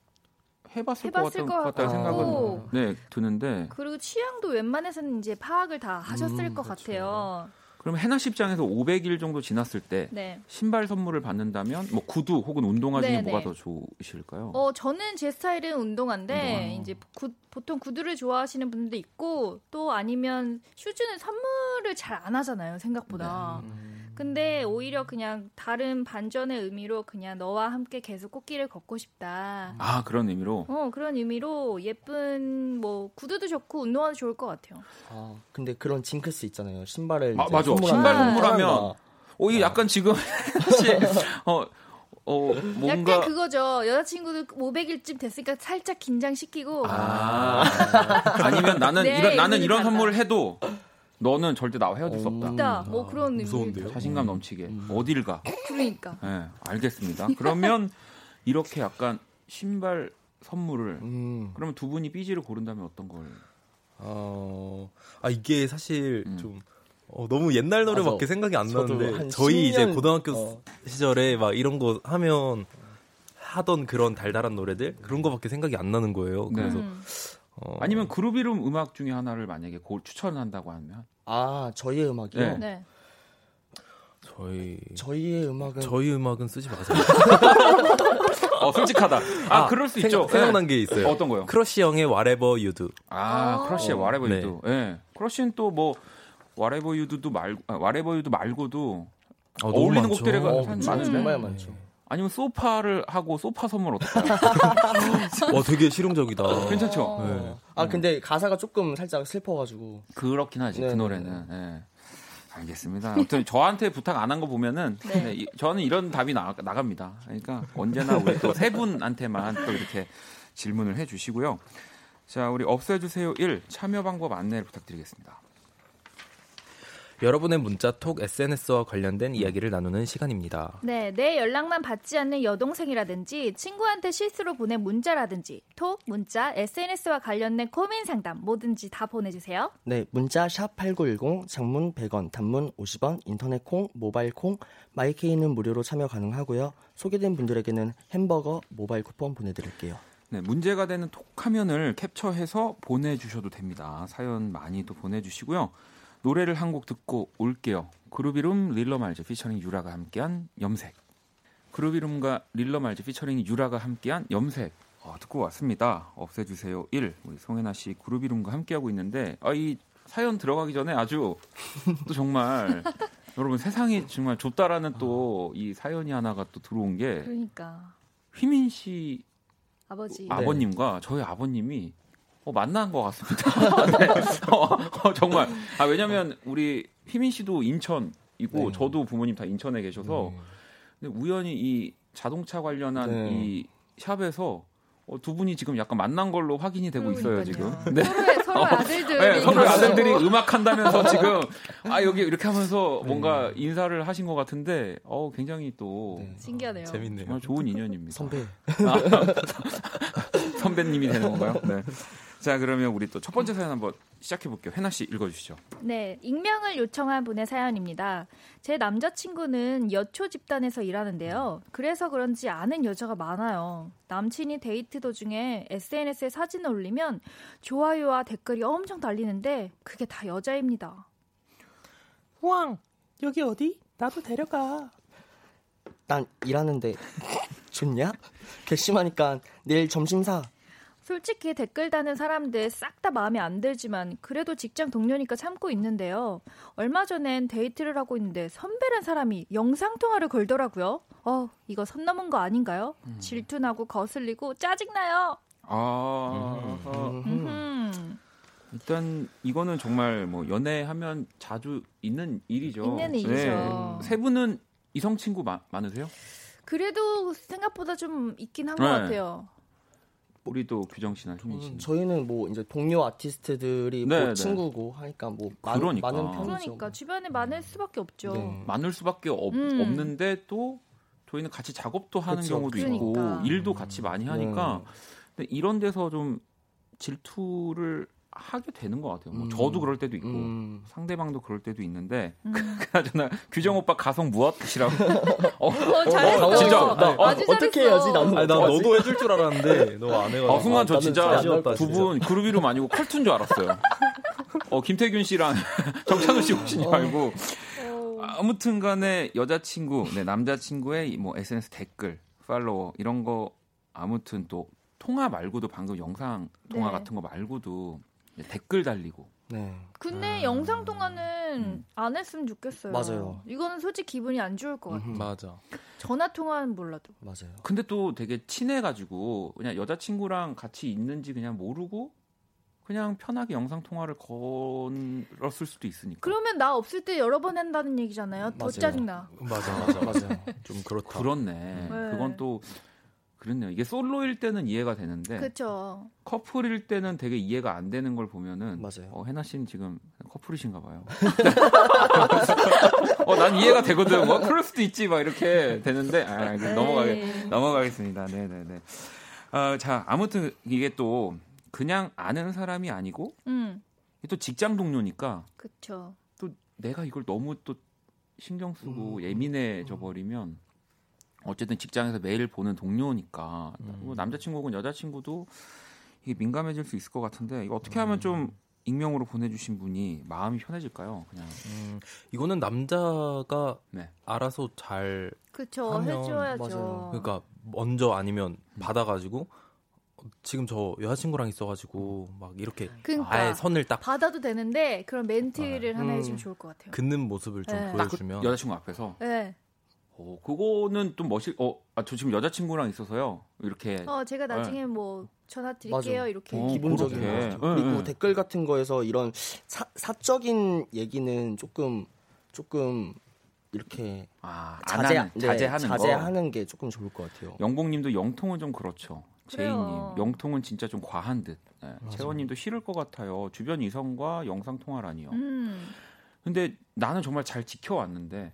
해봤을, 해봤을 것것 같다는 같고. 생각은 네 드는데 그리고 취향도 웬만해서는 이제 파악을 다 하셨을 음, 것 그렇죠. 같아요. 그럼 해나 씨 입장에서 500일 정도 지났을 때 네. 신발 선물을 받는다면 뭐 구두 혹은 운동화 중에 네, 뭐가 네. 더 좋으실까요? 어, 저는 제 스타일은 운동화인데 운동화. 이제 구- 보통 구두를 좋아하시는 분도 있고 또 아니면 슈즈는 선물을 잘 안 하잖아요, 생각보다. 네. 근데 오히려 그냥 다른 반전의 의미로 그냥 너와 함께 계속 꽃길을 걷고 싶다. 아 그런 의미로 어, 그런 의미로 예쁜 뭐 구두도 좋고 운동화도 좋을 것 같아요. 아, 근데 그런 징크스 있잖아요. 신발을 아, 맞아. 신발. 선물하면 어, 이 약간 지금 사실 어어 뭔가 약간 그거죠. 여자친구도 500일쯤 됐으니까 살짝 긴장시키고 아 아니면 나는 네, 이런 나는 이런. 선물을 해도 너는 절대 나와 헤어질 수 없다. 있다. 뭐 그런 의미. 자신감 넘치게 어딜 가? 그러니까. 예, 알겠습니다. 그러면 이렇게 약간 신발 선물을 음. 그러면 두 분이 삐지를 고른다면 어떤 걸? 어, 아 이게 사실 음. 좀 어, 너무 옛날 노래밖에. 생각이 안 나는데 한 저희 이제 10년 고등학교 어. 시절에 막 이런 거 하면 하던 그런 달달한 노래들 그런 거밖에 생각이 안 나는 거예요. 네. 그래서 음. 어, 아니면 그룹 이름 음악 중에 하나를 만약에 고, 추천한다고 하면 아 저희의 음악이요? 네. 네. 저희 저희의 음악은 저희 음악은 쓰지 마세요. 어 솔직하다. 아, 그럴 수 생각, 있죠. 생각난 예. 게 있어요. 어떤 거요? 크러쉬 형의 Whatever You Do. 아, 아. 크러쉬의 Whatever 네. You Do. 예. 크러쉬는 또 뭐 Whatever You Do도 말고 아, Whatever You Do 말고도 아, 너무 어울리는 많죠. 곡들이 어. 많은데. 정말 많죠. 아니면 소파를 하고 소파 선물 어떨까요? 와 되게 실용적이다. 괜찮죠? 어. 네. 아 근데 가사가 조금 살짝 슬퍼가지고 그렇긴 하지 그 네네네. 노래는. 예. 알겠습니다. 아무튼 저한테 부탁 안 한 거 보면은 네. 네, 이- 저는 이런 답이 나, 나갑니다. 그러니까 언제나 우리 또 세 분한테만 또 이렇게 질문을 해주시고요. 자, 우리 없애주세요 1 참여 방법 안내를 부탁드리겠습니다. 여러분의 문자 톡 SNS와 관련된 이야기를 나누는 시간입니다. 네, 내 연락만 받지 않는 여동생이라든지 친구한테 실수로 보낸 문자라든지 톡, 문자, SNS와 관련된 고민 상담 뭐든지 다 보내주세요. 네 문자 샵 #8910 장문 100원, 단문 50원, 인터넷 콩, 모바일 콩, 마이케이는 무료로 참여 가능하고요. 소개된 분들에게는 햄버거 모바일 쿠폰 보내드릴게요. 네, 문제가 되는 톡 화면을 캡처해서 보내주셔도 됩니다. 사연 많이 또 보내주시고요. 노래를 한 곡 듣고 올게요. 그룹 이름 릴러 말즈 피처링 유라가 함께한 염색. 그룹 이름과 릴러 말즈 피처링 유라가 함께한 염색. 어, 듣고 왔습니다. 없애주세요 1. 우리 송혜나 씨 그룹 이름과 함께하고 있는데 아, 이 사연 들어가기 전에 아주 또 정말 여러분 세상이 정말 좁다라는 또 이 사연이 하나가 또 들어온 게 그러니까 휘민 씨 아버지. 아버님과 저희 아버님이 어, 만난 것 같습니다. 네. 어, 어, 정말. 아, 왜냐면 우리 휘민 씨도 인천이고 네. 저도 부모님 다 인천에 계셔서 근데 우연히 이 자동차 관련한 네. 이 샵에서 어, 두 분이 지금 약간 만난 걸로 확인이 되고 있어요 지금. 그러니까요. 네. 서로의, 서로의 아들들이 네, 서로 있어서. 아들들이 음악 한다면서 지금 아 여기 이렇게 하면서 뭔가 인사를 하신 것 같은데 어 굉장히 또 네. 신기하네요. 재밌네요. 정말 좋은 인연입니다. 선배 선배님이 되는 건가요? 네. 자, 그러면 우리 또 첫 번째 사연 한번 시작해 볼게요. 해나 씨 읽어 주시죠. 네, 익명을 요청한 분의 사연입니다. 제 남자친구는 여초 집단에서 일하는데요. 그래서 그런지 아는 여자가 많아요. 남친이 데이트 도중에 SNS에 사진을 올리면 좋아요와 댓글이 엄청 달리는데 그게 다 여자입니다. 왕 여기 어디? 나도 데려가. 난 일하는데 좋냐? 괘씸하니까 내일 점심 사. 솔직히 댓글 다는 사람들 싹 다 마음에 안 들지만 그래도 직장 동료니까 참고 있는데요. 얼마 전엔 데이트를 하고 있는데 선배란 사람이 영상 통화를 걸더라고요. 어, 이거 선 넘은 거 아닌가요? 질투나고 거슬리고 짜증나요. 아, 어, 음. 음. 일단 이거는 정말 뭐 연애하면 자주 있는 일이죠. 네. 있는 일이죠. 세 분은 이성 친구 마- 많으세요? 그래도 생각보다 좀 있긴 한것 네. 같아요. 우리도 규정 씨나 희민 씨. 음, 저희는 뭐 이제 동료 아티스트들이 네, 뭐 네. 친구고 하니까 뭐 많, 그러니까. 많 은 편이죠. 그러니까 주변에 많을 수밖에 없죠. 네. 많을 수밖에 없, 음. 없는데 또 저희는 같이 작업도 하는 그쵸. 경우도 그러니까. 있고 일도 같이 많이 하니까 네. 근데 이런 데서 좀 질투를 하게 되는 것 같아요. 뭐 음. 저도 그럴 때도 있고 음. 상대방도 그럴 때도 있는데 음. 그나저나 규정 오빠 가성 무엇이라고? 어, 어, 잘했어. 어, 진짜. 어, 나- 아주 어떻게 잘했어. 해야지 나는 아니 나 어떡하지? 너도 해줄 줄 알았는데 너 안 해가지고. 아, 순간 저 진짜 두. 분 그룹 이름 아니고 컬투인 줄 알았어요. 어, 김태균 씨랑 정찬우 씨 오신 줄 알고. 아무튼 간에 여자친구, 네, 남자친구의 뭐 SNS 댓글, 팔로워, 이런 거 아무튼 또 통화 말고도 방금 영상 통화 네. 같은 거 말고도 댓글 달리고. 네. 근데 영상 통화는 안 했으면 좋겠어요. 맞아요. 이거는 솔직히 기분이 안 좋을 것 같아요. 맞아. 전화 통화는 몰라도. 맞아요. 근데 또 되게 친해가지고 그냥 여자친구랑 같이 있는지 그냥 모르고 그냥 편하게 영상 통화를 걸었을 수도 있으니까. 그러면 나 없을 때 여러 번 한다는 얘기잖아요. 더 맞아요. 짜증나. 맞아 맞아 맞아요. 좀 그렇다. 그렇네. 네. 그건 또 그렇네요. 이게 솔로일 때는 이해가 되는데 그렇죠. 커플일 때는 되게 이해가 안 되는 걸 보면은 맞아요. 어, 해나 씨는 지금 커플이신가 봐요. 어, 난 이해가 되거든. 뭐 그럴 수도 있지. 막 이렇게 되는데 아, 이제 넘어가게 네. 넘어가겠습니다. 네, 네, 네. 아, 자, 아무튼 이게 또 그냥 아는 사람이 아니고 음, 또 직장 동료니까 그렇죠. 또 내가 이걸 너무 또 신경 쓰고 예민해져 버리면 어쨌든 직장에서 매일 보는 동료니까 뭐 남자친구 혹은 여자친구도 이게 민감해질 수 있을 것 같은데 이거 어떻게 하면 좀 익명으로 보내주신 분이 마음이 편해질까요? 그냥 음, 이거는 남자가 네. 알아서 잘 그렇죠. 하면 해줘야죠. 맞아요. 그러니까 먼저 아니면 받아가지고 지금 저 여자친구랑 있어가지고 막 이렇게 그러니까. 아예 선을 딱 받아도 되는데 그런 멘트를 하나 음. 해주면 좋을 것 같아요. 긋는 모습을 좀 네. 딱 보여주면 여자친구 앞에서 네. 어, 그거는 좀 멋있. 어, 아, 저 지금 여자친구랑 있어서요. 이렇게 어, 제가 나중에 뭐 전화 드릴게요. 맞아요. 이렇게. 어, 기본적인. 네, 그리고 네. 댓글 같은 거에서 이런 사, 사적인 얘기는 조금 조금 이렇게 아, 안 자제 하는, 네, 자제하는 거. 자제하는 게 조금 좋을 것 같아요. 영봉님도 영통은 좀 그렇죠. 제이님. 영통은 진짜 좀 과한 듯. 네. 채원님도 싫을 것 같아요. 주변 이성과 영상 통화라니요. 음. 근데 나는 정말 잘 지켜왔는데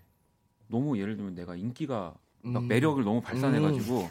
너무 예를 들면 내가 인기가 막 음. 매력을 너무 발산해가지고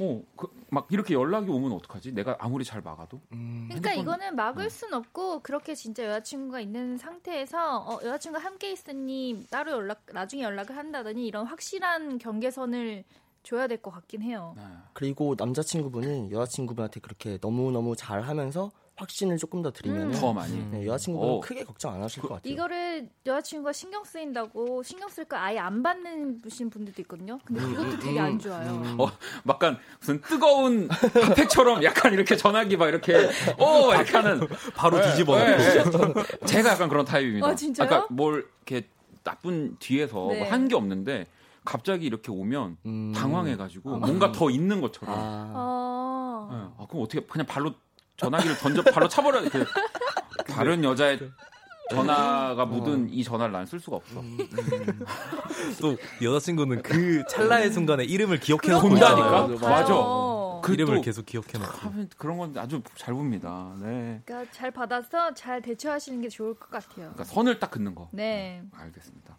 어, 그, 막 이렇게 연락이 오면 어떡하지? 내가 아무리 잘 막아도 음, 그러니까 핸드폰- 이거는 막을 순 없고 그렇게 진짜 여자친구가 있는 상태에서 어, 여자친구가 함께 있으니 따로 연락 나중에 연락을 한다더니 이런 확실한 경계선을 줘야 될 것 같긴 해요. 네. 그리고 남자친구분이 여자친구분한테 그렇게 너무 너무 잘하면서 확신을 조금 더 드리면 음. 더 많이. 네, 여자친구분은 어. 크게 걱정 안 하실 것 같아요. 이거를 여자친구가 신경 쓰인다고 신경 쓸걸 아예 안 받는 분들도 있거든요. 근데 음, 그것도 되게 안 좋아요. 어, 약간 무슨 뜨거운 핫팩처럼 약간 이렇게 전화기 막 이렇게 어 이렇게 하는 바로 뒤집어 놓고 네, 네. 제가 약간 그런 타입입니다. 아, 진짜요? 그러니까 뭘 이렇게 나쁜 뒤에서 네. 한게 없는데 갑자기 이렇게 오면 음. 당황해가지고 뭔가 더 있는 것처럼. 아, 어. 네. 아, 그럼 어떻게 그냥 발로 전화기를 던져 발로 차버려 그 다른 여자의 전화가 묻은 이 전화를 난 쓸 수가 없어. 또 여자친구는 그 찰나의 순간에 이름을 기억해 본다니까? 있어요. 맞아. 어. 그 이름을 또 계속 기억해 놓고 그런 건 아주 잘 봅니다. 네. 그러니까 잘 받아서 잘 대처하시는 게 좋을 것 같아요. 그러니까 선을 딱 긋는 거. 네. 알겠습니다.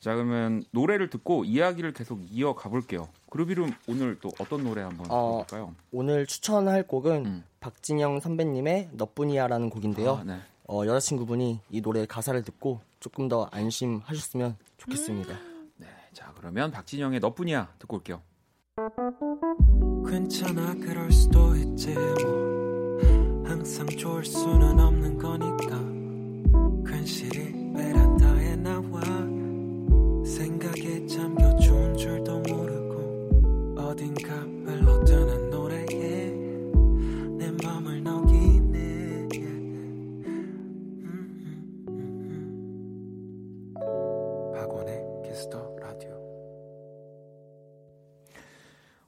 자 그러면 노래를 듣고 이야기를 계속 이어가 볼게요. 그룹 이름 오늘 또 어떤 노래 한번 어, 들어볼까요? 오늘 추천할 곡은 음. 박진영 선배님의 너뿐이야라는 곡인데요. 아, 네. 어, 여자친구분이 이 노래 가사를 듣고 조금 더 안심하셨으면 좋겠습니다. 네. 자 그러면 박진영의 너뿐이야 듣고 올게요. 괜찮아 그럴 수도 있지 뭐 항상 좋을 수는 없는 거니까 괜시리 베란다에 나와 생각에 잠겨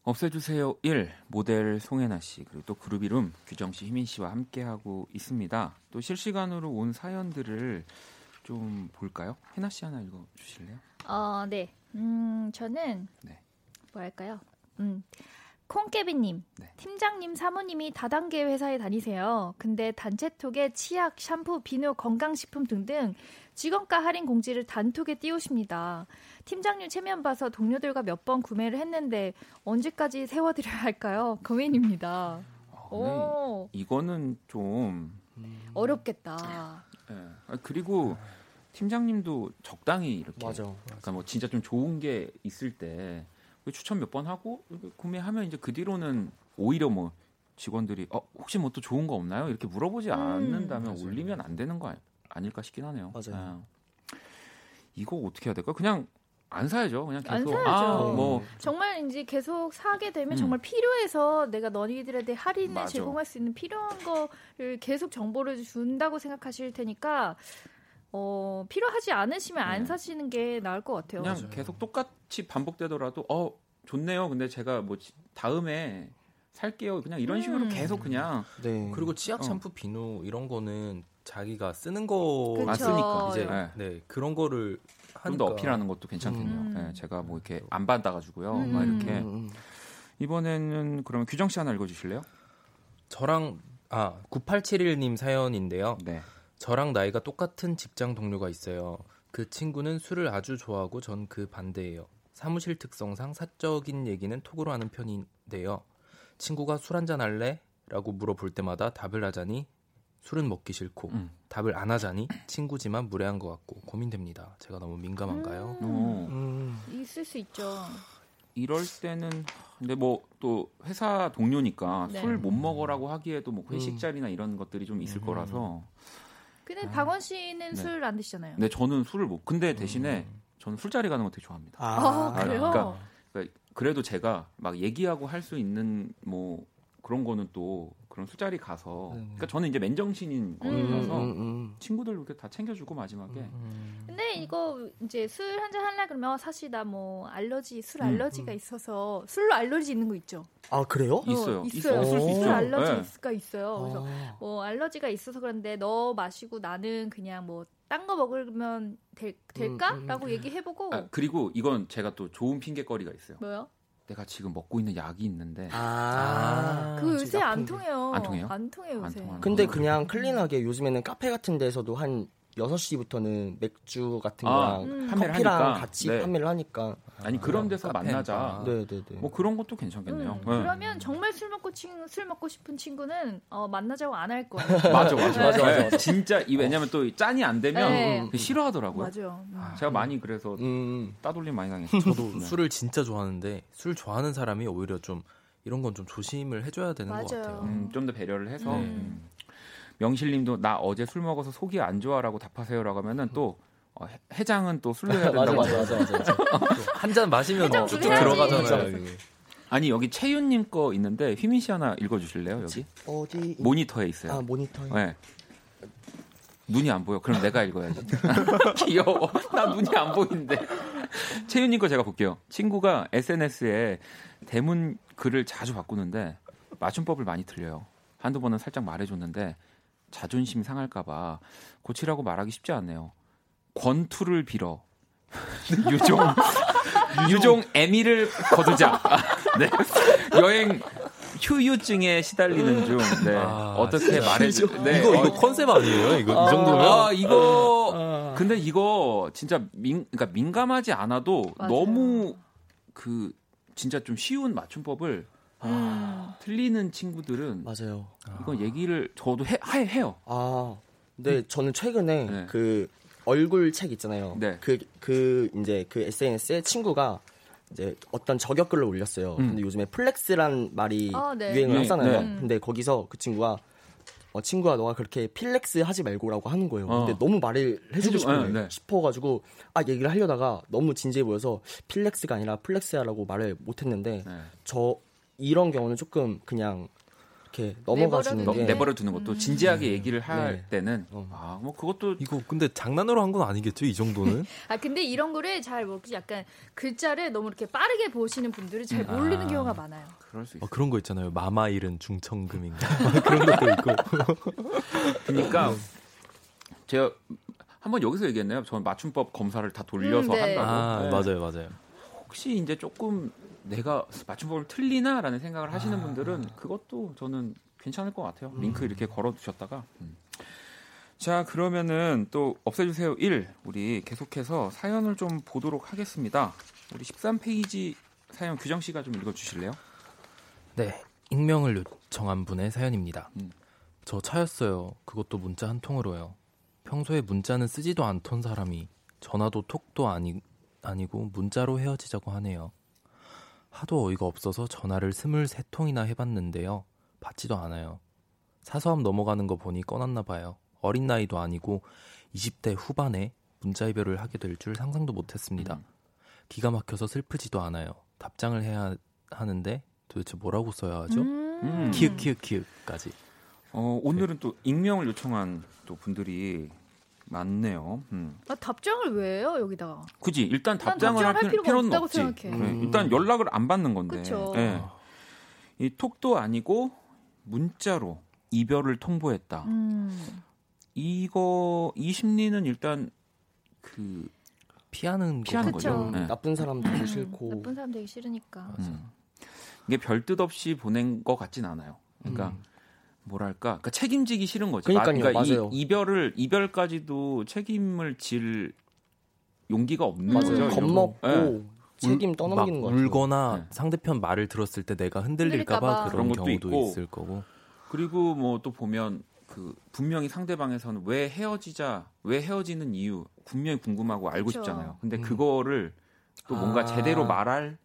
없애주세요 1 모델 송혜나 씨 그리고 또 그룹 이름 규정 씨, 희민 씨와 함께 하고 있습니다. 또 실시간으로 온 사연들을 좀 볼까요? 혜나 씨 하나 읽어 주실래요? 어, 네. 음, 저는 네. 뭐 할까요? 음. 콩깨비님, 네. 팀장님 사모님이 다단계 회사에 다니세요. 근데 단체톡에 치약, 샴푸, 비누, 건강식품 등등 직원가 할인 공지를 단톡에 띄우십니다. 팀장님 체면 봐서 동료들과 몇 번 구매를 했는데 언제까지 세워드려야 할까요? 고민입니다. 어, 오, 네. 이거는 좀 어렵겠다. 예. 아, 그리고 팀장님도 적당히 이렇게 맞아. 그러니까 뭐 진짜 좀 좋은 게 있을 때 추천 몇 번 하고 구매하면 이제 그 뒤로는 오히려 뭐 직원들이 어 혹시 뭐 또 좋은 거 없나요? 이렇게 물어보지 음. 않는다면 맞아요. 올리면 안 되는 거 아, 닐까 싶긴 하네요. 맞아요. 예. 이거 어떻게 해야 될까? 그냥 안 사야죠. 그냥 안 계속 사야죠. 아, 뭐 정말 이제 계속 사게 되면 음. 정말 필요해서 내가 너희들한테 할인을 맞아. 제공할 수 있는 필요한 거를 계속 정보를 준다고 생각하실 테니까 어, 필요하지 않으시면 안 네. 사시는 게 나을 것 같아요. 그냥 계속 똑같이 반복되더라도 어 좋네요. 근데 제가 뭐 지- 다음에 살게요. 그냥 이런 식으로 음. 계속 그냥 네. 그리고 치약 어. 샴푸 비누 이런 거는 자기가 쓰는 거. 맞으니까 이제 네. 네, 그런 거를 좀 하니까 더 어필하는 것도 괜찮겠네요. 음. 네, 제가 뭐 이렇게 안 받아가지고요. 음. 막 이렇게 음, 음. 이번에는 그러면 규정 씨 하나 읽어주실래요? 저랑 아 9871님 사연인데요. 네. 저랑 나이가 똑같은 직장 동료가 있어요. 그 친구는 술을 아주 좋아하고 전 그 반대예요. 사무실 특성상 사적인 얘기는 톡으로 하는 편인데요. 친구가 술 한잔 할래? 라고 물어볼 때마다 답을 하자니 술은 먹기 싫고 음. 답을 안 하자니 친구지만 무례한 것 같고 고민됩니다. 제가 너무 민감한가요? 어, 음. 있을 수 있죠. 이럴 때는 근데 뭐 또 회사 동료니까 네. 술못 먹어라고 하기에도 뭐 회식 음. 자리나 이런 것들이 좀 있을 음. 거라서. 근데 박원 씨는 네. 술안 드시잖아요. 근데 저는 술을 못. 근데 대신에 저는 술자리 가는 거 되게 좋아합니다. 아, 아, 그래요? 그러니까 그러니까 그래도 제가 막 얘기하고 할 수 있는 뭐 그런 거는 또 그런 술자리 가서 음. 그러니까 저는 이제 맨정신인 음. 음, 거라서 음, 음. 친구들 이렇게 다 챙겨주고 마지막에 음. 근데 이거 이제 술 한잔 할라 그러면 사실 나 뭐 알러지 술 음, 알러지가 있어서 술로 알러지 있는 거 있죠. 아 그래요? 있어요. 어, 있어요. 있어요. 있을 수 술. 알러지가 네. 있어요. 그래서 아. 뭐 알러지가 있어서 그런데 너 마시고 나는 그냥 뭐 딴거 먹으면 될, 될까?라고 음. 얘기해보고 아, 그리고 이건 제가 또 좋은 핑계거리가 있어요. 뭐요? 내가 지금 먹고 있는 약이 있는데 아. 그 요새 안. 통해요. 안 통해요? 안 통해요 안 요새. 통하는 근데 거. 그냥 클린하게 요즘에는 카페 같은 데서도 한 6시부터는 맥주 같은 아, 거랑 음. 판매를 커피랑 하니까. 같이 네. 판매를 하니까 아니 그런 데서 카페니까. 만나자. 네, 네, 네. 뭐 그런 것도 괜찮겠네요. 음, 네. 그러면 정말 술 먹고 친, 술 먹고 싶은 친구는 어, 만나자고 안 할 거예요. 맞아, 맞아, 맞아, 맞아, 맞아. 진짜 이 왜냐면 또 짠이 안 되면 네. 그 싫어하더라고요. 맞아요. 음. 제가 많이 그래서 음. 따돌림 많이 당했어요. 저도 네. 술을 진짜 좋아하는데 술 좋아하는 사람이 오히려 좀 이런 건 좀 조심을 해줘야 되는 것 맞아요. 같아요. 음, 좀더 배려를 해서 네. 음. 명실님도 나 어제 술 먹어서 속이 안 좋아라고 답하세요라고 하면은 또 어, 해- 해장은 또 술로 해야 맞아, 된다고. 맞아, 맞아, 맞아. 한 잔 마시면 쭉쭉 좀 해야지. 들어가잖아요. 아니 여기 채윤님 거 있는데 휘민 씨 하나 읽어주실래요 여기 어디? 모니터에 있어요. 아, 모니터에. 네. 눈이 안 보여. 그럼 내가 읽어야지. 귀여워. 나 눈이 안 보이는데. 채윤님 거 제가 볼게요. 친구가 SNS에 대문 글을 자주 바꾸는데 맞춤법을 많이 틀려요. 한두 번은 살짝 말해줬는데 자존심 상할까봐 고치라고 말하기 쉽지 않네요. 권투를 빌어. 유종 유종 애미를 거두자. 네. 여행 휴유증에 시달리는 중. 네. 아, 어떻게. 말해줘? 네. 이거 어, 이거 컨셉 아니에요? 이거 이 정도면? 아 이거 근데 이거 진짜 민 그러니까 민감하지 않아도 맞아요. 너무 그 진짜 좀 쉬운 맞춤법을 음. 틀리는 친구들은 맞아요. 이건 얘기를 저도 해, 해 해요. 아, 근데 저는 최근에 네. 그 얼굴 책 있잖아요. 네. 그, 그, 이제 그 SNS에 친구가 이제 어떤 저격글을 올렸어요. 음. 근데 요즘에 flex란 말이 아, 네. 유행을 유행, 하잖아요. 네. 근데 거기서 그 친구가 어, 친구야 너가 그렇게 필렉스 하지 말고라고 하는 거예요. 어. 근데 너무 말을 해주고 해주- 싶어, 네, 네. 싶어가지고 아 얘기를 하려다가 너무 진지해 보여서 필렉스가 아니라 flex야라고 말을 못했는데 네. 저 이런 경우는 조금 그냥 이렇게 넘어가 주는 너, 게 내버려 두는 것도 음. 진지하게 얘기를 할 네. 때는 어. 아뭐 그것도 이거 근데 장난으로 한 건 아니겠죠? 이 정도는? 아 근데 이런 거를 잘 모르지 약간 글자를 너무 이렇게 빠르게 보시는 분들은 잘 모르는 아. 경우가 많아요. 그럴 수 어, 있어요. 그런 거 있잖아요. 마마 잃은 중천공인가 그런 것도 있고. 그러니까 제가 한번 여기서 얘기했나요? 저는 맞춤법 검사를 다 돌려서 음, 네. 한다고. 아 네. 맞아요, 맞아요. 혹시 이제 조금 내가 맞춤법을 틀리나라는 생각을 하시는 분들은 그것도 저는 괜찮을 것 같아요. 링크 이렇게 걸어 두셨다가. 음. 자, 그러면은 또 없애주세요 1. 우리 계속해서 사연을 좀 보도록 하겠습니다. 우리 13페이지 사연 규정 씨가 좀 읽어 주실래요? 네, 익명을 요청한 분의 사연입니다. 음. 저 차였어요. 그것도 문자 한 통으로요. 평소에 문자는 쓰지도 않던 사람이 전화도 톡도 아니, 아니고 문자로 헤어지자고 하네요. 하도 어이가 없어서 전화를 23통이나 해봤는데요. 받지도 않아요. 사서함 넘어가는 거 보니 꺼놨나 봐요. 어린 나이도 아니고 20대 후반에 문자 이별을 하게 될 줄 상상도 못했습니다. 음. 기가 막혀서 슬프지도 않아요. 답장을 해야 하는데 도대체 뭐라고 써야 하죠? 음. 키읔 키읔 키읔까지. 어, 오늘은 또 익명을 요청한 또 분들이 많네요. 음. 아, 답장을 왜 해요 여기다가? 굳이 일단 일단 답장을 할, 필요- 필요는 없다고 없지. 생각해. 네, 음. 일단 연락을 안 받는 건데. 그쵸. 네. 이 톡도 아니고 문자로 이별을 통보했다. 음. 이거 이 심리는 일단 그 피하는 피하는. 거죠. 네. 나쁜 사람 되기 싫고 나쁜 사람 되기 싫으니까. 음. 이게 별뜻 없이 보낸 것 같진 않아요. 그러니까 음. 뭐랄까, 그러니까 책임지기 싫은 거지. 그러니까요, 그러니까 맞아요. 이, 이별을 이별까지도 책임을 질 용기가 없는 맞아요. 거죠. 겁먹고 네. 책임 울- 떠넘기는 막거 같아요. 울거나 네. 상대편 말을 들었을 때 내가 흔들릴까봐. 그런 그런 것도 경우도 있고. 있을 거고. 그리고 뭐 또 보면 그 분명히 상대방에서는 왜 헤어지자, 왜 헤어지는 이유 분명히 궁금하고 알고 그쵸. 싶잖아요. 근데 음. 그거를 또 뭔가 아. 제대로 말할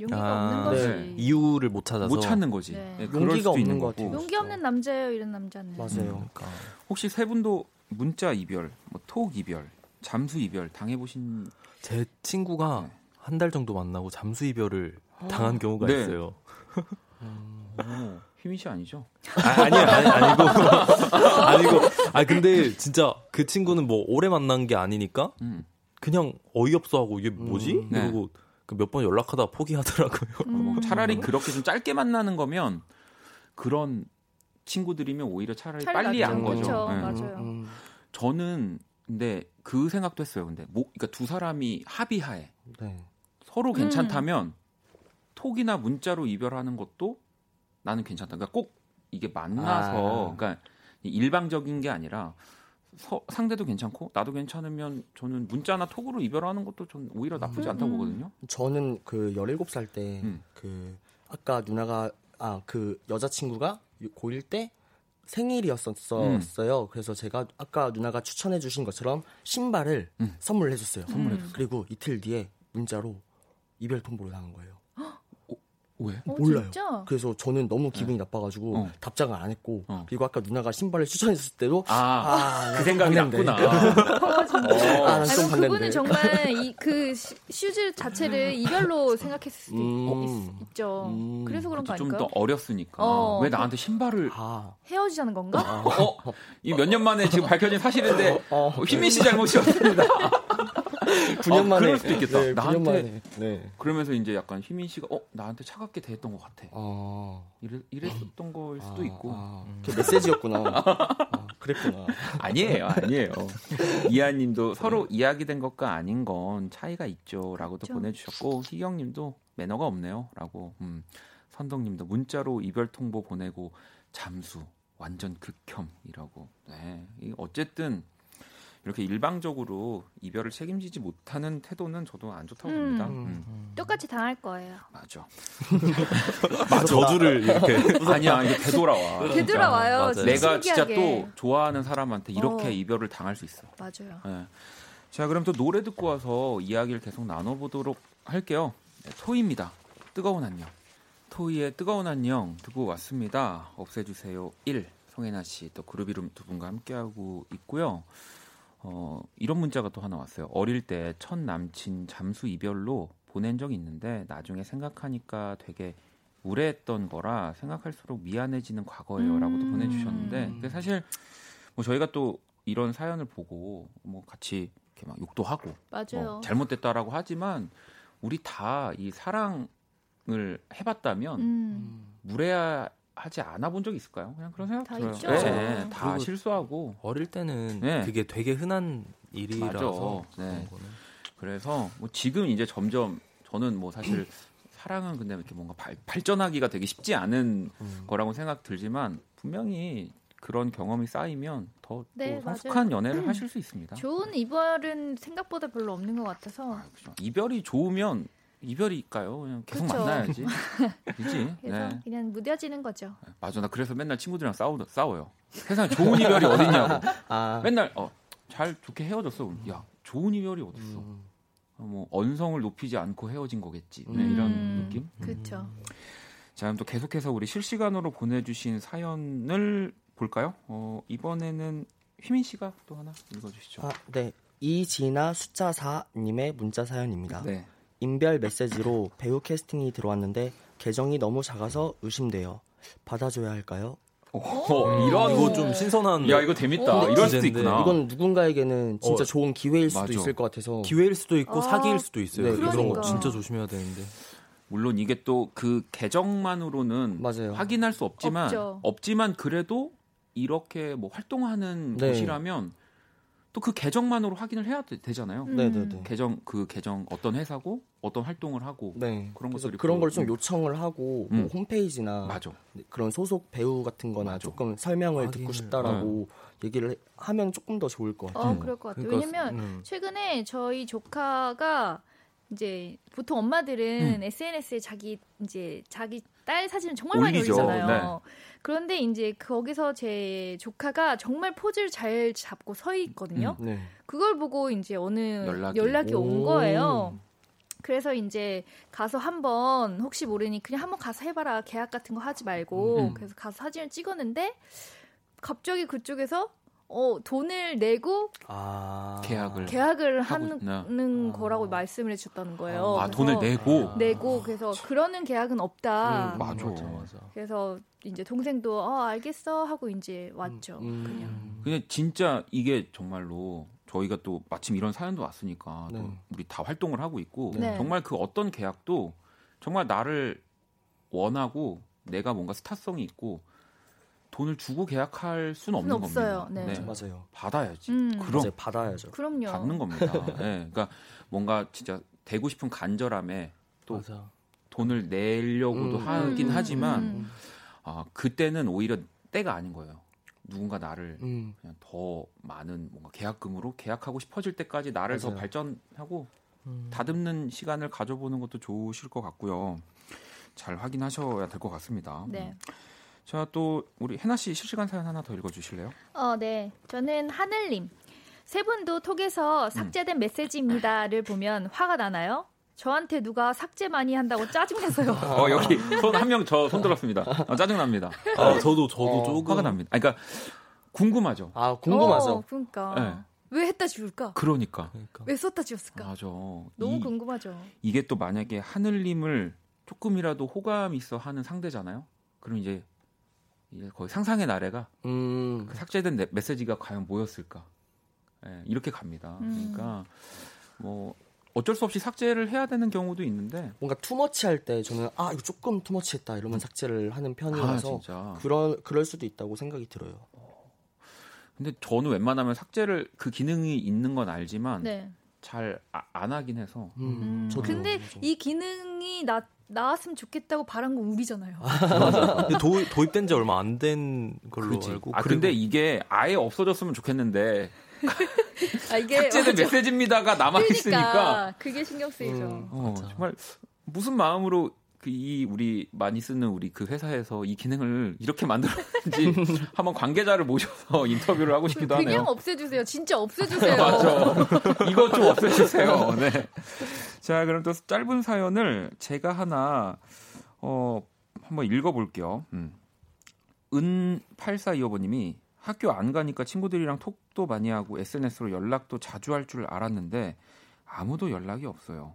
용기가 아, 없는 거지. 네. 이유를 못 찾아서 못 찾는 거지. 네. 네, 용기가 없는 거고. 용기 없는 남자예요, 이런 남자는. 맞아요. 그러니까. 혹시 세 분도 문자 이별, 뭐 톡 이별, 잠수 이별 당해 보신 제 친구가 네. 한달 정도 만나고 잠수 이별을 당한 경우가 네. 있어요. 어, 휘민 씨 아니죠? 아, 아니요, 아니, 아니 고. 아니고. 아, 근데 진짜 그 친구는 뭐 오래 만난 게 아니니까 음. 그냥 어이없어 하고 이게 뭐지? 음, 네. 그리고 몇 번 연락하다 포기하더라고요. 뭐 음. 차라리 그렇게 좀 짧게 만나는 거면 그런 친구들이면 오히려 차라리 차라리 빨리. 안 거죠. 그쵸, 네. 맞아요. 음, 저는 근데 그 생각도 했어요. 근데 뭐 그러니까 두 사람이 합의하에 네. 서로 음. 괜찮다면 톡이나 문자로 이별하는 것도 나는 괜찮다. 그러니까 꼭 이게 만나서 아. 그러니까 일방적인 게 아니라 서- 상대도 괜찮고 나도 괜찮으면 저는 문자나 톡으로 이별하는 것도 전 오히려 나쁘지 음, 않다고 음. 보거든요. 저는 그 17살 때 음. 그 아까 누나가 아 그 여자친구가 고1 때 생일이었었어요. 그래서 제가 아까 누나가 추천해 주신 것처럼 신발을 음. 선물해 줬어요. 선물해 줬어요. 그리고 이틀 뒤에 문자로 이별 통보를 당한 거예요. 왜? 어, 몰라요. 진짜? 그래서 저는 너무 기분이 나빠가지고 어. 답장을 안 했고 어. 그리고 아까 누나가 신발을 추천했을 때도 아, 아, 그 생각이. 났구나. 어, 진짜. 어. 아, 아니, 좀 그럼 봤는데. 그분은 정말 이 그 shoes 자체를 이별로 생각했을 수도 음. 있, 죠 음. 그래서 그런 거좀 아닐까요? 더 어렸으니까 어. 왜 나한테 신발을 아, 헤어지자는 건가? 어, 이몇 년 만에 지금 밝혀진 사실인데 어, 휘민 씨 잘못이었습니다. 9년 아, 만에 그럴 수도 있겠다. 네, 9년 나한테- 만에. 네. 그러면서 이제 약간 휘민 씨가 어 나한테 차갑게 대했던 것 같아. 어. 이래, 이랬었던 거일 수도 아, 있고 아, 그 메시지였구나. 아, 그랬구나. 아니에요, 아니에요. 이하님도 서로 이야기된 것과 아닌 건 차이가 있죠라고도 그렇죠. 보내주셨고 희경님도 매너가 없네요라고. 음, 선덕님도 문자로 이별 통보 보내고 잠수 완전 극혐이라고. 네, 이 어쨌든 이렇게 일방적으로 이별을 책임지지 못하는 태도는 저도 안 좋다고 음. 봅니다. 음. 음, 똑같이 당할 거예요. 맞아. 저주를 이렇게. 아니야 이게 되돌아와. 되돌아와요. 진짜 내가 진짜 신기하게. 또 좋아하는 사람한테 이렇게 어. 이별을 당할 수 있어. 맞아요. 네. 자, 그럼 또 노래 듣고 와서 이야기를 계속 나눠보도록 할게요. 네, 토이입니다. 뜨거운 안녕. 토이의 뜨거운 안녕 듣고 왔습니다. 없애주세요 1. 송혜나 씨, 또 그루비룸 두 분과 함께하고 있고요. 어, 이런 문자가 또 하나 왔어요. 어릴 때 첫 남친 잠수 이별로 보낸 적이 있는데 나중에 생각하니까 되게 우려했던 거라 생각할수록 미안해지는 과거예요라고도 음. 보내주셨는데 사실 뭐 저희가 또 이런 사연을 보고 뭐 같이 이렇게 막 욕도 하고. 뭐 잘못됐다라고 하지만 우리 다 이 사랑을 해봤다면 음. 무례 하지 않아 본 적 있을까요? 그냥 그런 생각 다 들어요. 있죠. 네, 다 그리고 실수하고 어릴 때는 네. 그게 되게 흔한 일이라서. 네. 그래서 뭐 지금 이제 점점 저는 뭐 사실 사랑은 근데 이렇게 뭔가 발, 발전하기가 되게 쉽지 않은 음. 거라고 생각 들지만 분명히 그런 경험이 쌓이면 더 네, 또 성숙한 연애를 음. 하실 수 있습니다. 좋은 이별은 생각보다 별로 없는 것 같아서 아, 그죠. 이별이 좋으면 이별일까요? 그냥 계속 그쵸. 만나야지. 그지? 그래서 네. 그냥 무뎌지는 거죠. 맞아. 나 그래서 맨날 친구들이랑 싸우, 싸워요. 세상에 좋은 이별이 어딨냐고. 아, 맨날 어, 잘 좋게 헤어졌어. 그럼, 야, 좋은 이별이 어딨어. 음. 어, 뭐 언성을 높이지 않고 헤어진 거겠지. 네, 음. 이런 느낌. 그렇죠. 자, 그럼 또 계속해서 우리 실시간으로 보내주신 사연을 볼까요? 어, 이번에는 휘민 씨가 또 하나 읽어주시죠. 아, 네. 이진아 숫자 4님의 문자 사연입니다. 네. 인별 메시지로 배우 캐스팅이 들어왔는데 계정이 너무 작아서 의심돼요. 받아줘야 할까요? 어, 이런 이거 좀 신선한 야 이거 재밌다. 오. 이럴 수도. 있구나. 이건 누군가에게는 진짜 어, 좋은 기회일 수도 맞아. 있을 것 같아서 기회일 수도 있고 아, 사기일 수도 있어요. 네, 이런 거 그러니까. 진짜 조심해야 되는데. 물론 이게 또 그 계정만으로는 맞아요. 확인할 수 없지만 없죠. 없지만 그래도 이렇게 뭐 활동하는 네. 곳이라면 또 그 계정만으로 확인을 해야 되, 잖아요 음. 계정 그 계정 어떤 회사고 어떤 활동을 하고 네. 그런 것들이 그런 또- 걸좀 요청을 하고 뭐 음. 홈페이지나 맞아. 그런 소속 배우 같은 거나 맞아. 조금 설명을 확인을- 듣고 싶다라고 얘기를 하면 조금 더 좋을 것 같아요. 어, 음. 그럴 것 같아요. 그러니까 왜냐면 음. 최근에 저희 조카가 이제 보통 엄마들은 음. SNS에 자기 이제 자기 딸 사진을 정말 많이 올리죠. 올리잖아요. 네. 그런데 이제 거기서 제 조카가 정말 포즈를 잘 잡고 서 있거든요. 네. 그걸 보고 이제 어느 연락이. 연락이, 온 오. 거예요. 그래서 이제 가서 한번 혹시 모르니 그냥 한번 가서 해봐라 계약 같은 거 하지 말고 음. 그래서 가서 사진을 찍었는데 갑자기 그쪽에서 어 돈을 내고 아. 계약을 계약을 하는 있나? 거라고 말씀을 해주셨다는 거예요. 아 그래서 돈을 내고 아. 내고 그래서 그러는 계약은 없다. 음, 맞아. 맞아 맞아. 그래서 이제 동생도 어 알겠어 하고 이제 왔죠. 음. 그냥. 그냥 진짜 이게 정말로 저희가 또 마침 이런 사연도 왔으니까 또 네. 우리 다 활동을 하고 있고 네. 정말 그 어떤 계약도 정말 나를 원하고 내가 뭔가 스타성이 있고 돈을 주고 계약할 수는 없는 없어요. 겁니다. 네. 맞아요. 받아야지. 음. 그럼 이제 받아야죠. 그럼요. 받는 겁니다. 예. 그러니까 뭔가 진짜 되고 싶은 간절함에 또 맞아. 돈을 내려고도 음. 하긴 음, 하지만 음. 아, 그때는 오히려 때가 아닌 거예요. 누군가 나를 음. 그냥 더 많은 뭔가 계약금으로 계약하고 싶어질 때까지 나를 더 맞아요. 발전하고 음. 다듬는 시간을 가져보는 것도 좋으실 것 같고요. 잘 확인하셔야 될 것 같습니다. 네. 자, 또 우리 해나 씨 실시간 사연 하나 더 읽어 주실래요? 어, 네. 저는 하늘 님. 세 분도 톡에서 삭제된 메시지입니다를 보면 화가 나나요? 저한테 누가 삭제 많이 한다고 짜증내서요. 어, 여기 손 한 명 저 손 들었습니다. 어, 짜증 납니다. 아, 저도 저도 어, 조금 화가 납니다. 아니, 그러니까 궁금하죠. 아 궁금하죠. 어, 그러니까. 네. 왜 했다 지울까? 그러니까. 그러니까. 왜 썼다 지웠을까? 맞아. 너무 이, 궁금하죠. 이게 또 만약에 하늘님을 조금이라도 호감 있어 하는 상대잖아요. 그럼 이제 거의 상상의 나래가 음. 그 삭제된 네- 메시지가 과연 뭐였을까? 예, 이렇게 갑니다. 음. 그러니까 뭐 어쩔 수 없이 삭제를 해야 되는 경우도 있는데 뭔가 투머치 할 때 저는 아 이거 조금 투머치했다 이러면 삭제를 하는 아 편이라서 진짜. 그런 그럴 수도 있다고 생각이 들어요. 근데 저는 웬만하면 삭제를 그 기능이 있는 건 알지만 네. 잘안 하긴 해서 음, 저도 근데. 이 기능이 나, 나왔으면 좋겠다고 바란 건 우리잖아요. 근데 도, 도입된 지 얼마 안 된 걸로 그렇지. 알고. 아 근데 이게 아예 없어졌으면 좋겠는데 아, 이게 삭제된 맞아. 메시지입니다가 남아 있으니까 그러니까 그게 신경 쓰이죠. 음. 어, 맞아. 정말 무슨 마음으로 그 이 우리 많이 쓰는 우리 그 회사에서 이 기능을 이렇게 만들었는지 한번 관계자를 모셔서 인터뷰를 하고 싶기도 그냥 하네요. 없애주세요. 진짜 없애주세요. 맞아. 이것 좀 없애주세요. 네. 자, 그럼 또 짧은 사연을 제가 하나 어 한번 읽어볼게요. 음. 은 8425번님이 학교 안 가니까 친구들이랑 톡도 많이 하고 SNS로 연락도 자주 할 줄 알았는데 아무도 연락이 없어요.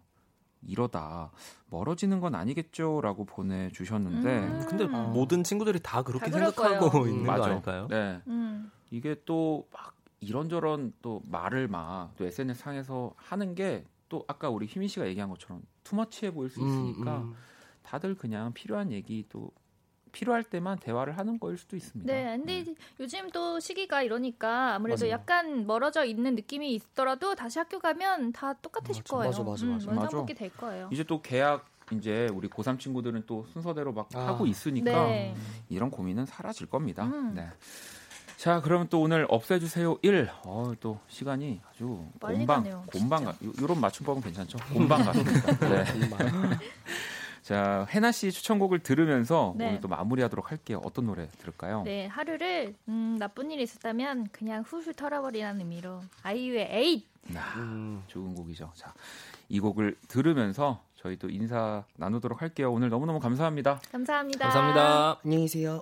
이러다 멀어지는 건 아니겠죠라고 보내주셨는데 음. 근데 아. 모든 친구들이 다 그렇게 다 생각하고 거예요. 있는 맞아. 거 아닐까요? 네. 음. 이게 또 막 이런저런 또 말을 막 또 SNS 상에서 하는 게 또 아까 우리 희민 씨가 얘기한 것처럼 투머치해 보일 수 있으니까 음, 음. 다들 그냥 필요한 얘기 또 필요할 때만 대화를 하는 거일 수도 있습니다. 네, 근데 이제 요즘 또 시기가 이러니까 아무래도 맞아요. 약간 멀어져 있는 느낌이 있더라도 다시 학교 가면 다 똑같으실 맞아, 거예요. 맞아, 맞아, 음, 맞아. 원상복귀 될 거예요. 이제 또 계약 이제 우리 고3 친구들은 또 순서대로 막 아. 하고 있으니까 네. 이런 고민은 사라질 겁니다. 음. 네. 자, 그러면 또 오늘 없애주세요 1. 어, 또 시간이 아주 곰방, 가네요, 곰방. 가, 요- 요런 맞춤법은 괜찮죠? 곰방 같습니다. 네. 자, 해나 씨 추천곡을 들으면서 네. 오늘 또 마무리하도록 할게요. 어떤 노래 들을까요? 네, 하루를 음, 나쁜 일이 있었다면 그냥 훌훌 털어버리라는 의미로 아이유의 에잇. 아, 음. 좋은 곡이죠. 자, 이 곡을 들으면서 저희 또 인사 나누도록 할게요. 오늘 너무너무 감사합니다. 감사합니다. 감사합니다. 안녕히 계세요.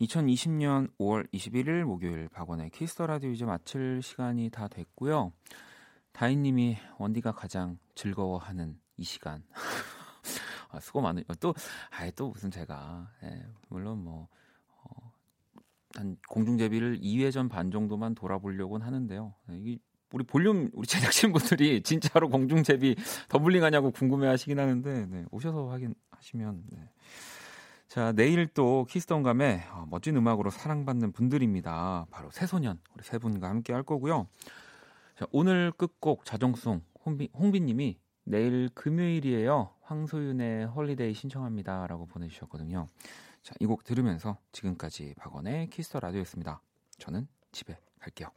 2020년 5월 21일 목요일 박원의 키스 더 라디오 이제 마칠 시간이 다 됐고요. 다인 님이 원디가 가장 즐거워하는 이 시간. 아, 수고 많으. 또 아예 또 무슨 제가 예, 물론 뭐. 어, 한 공중제비를 2회전 반 정도만 돌아보려고는 하는데요. 예, 이게 우리 볼륨 우리 제작진분들이 진짜로 공중제비 더블링 하냐고 궁금해하시긴 하는데 네, 오셔서 확인하시면 네. 자, 내일 또 키스톤 감에 어, 멋진 음악으로 사랑받는 분들입니다. 바로 새소년 우리 세 분과 함께 할 거고요. 자, 오늘 끝곡 자정송 홍비, 홍비님이 내일 금요일이에요. 황소윤의 Holiday 신청합니다라고 보내주셨거든요. 자, 이 곡 들으면서 지금까지 박원의 키스 더 라디오였습니다. 저는 집에 갈게요.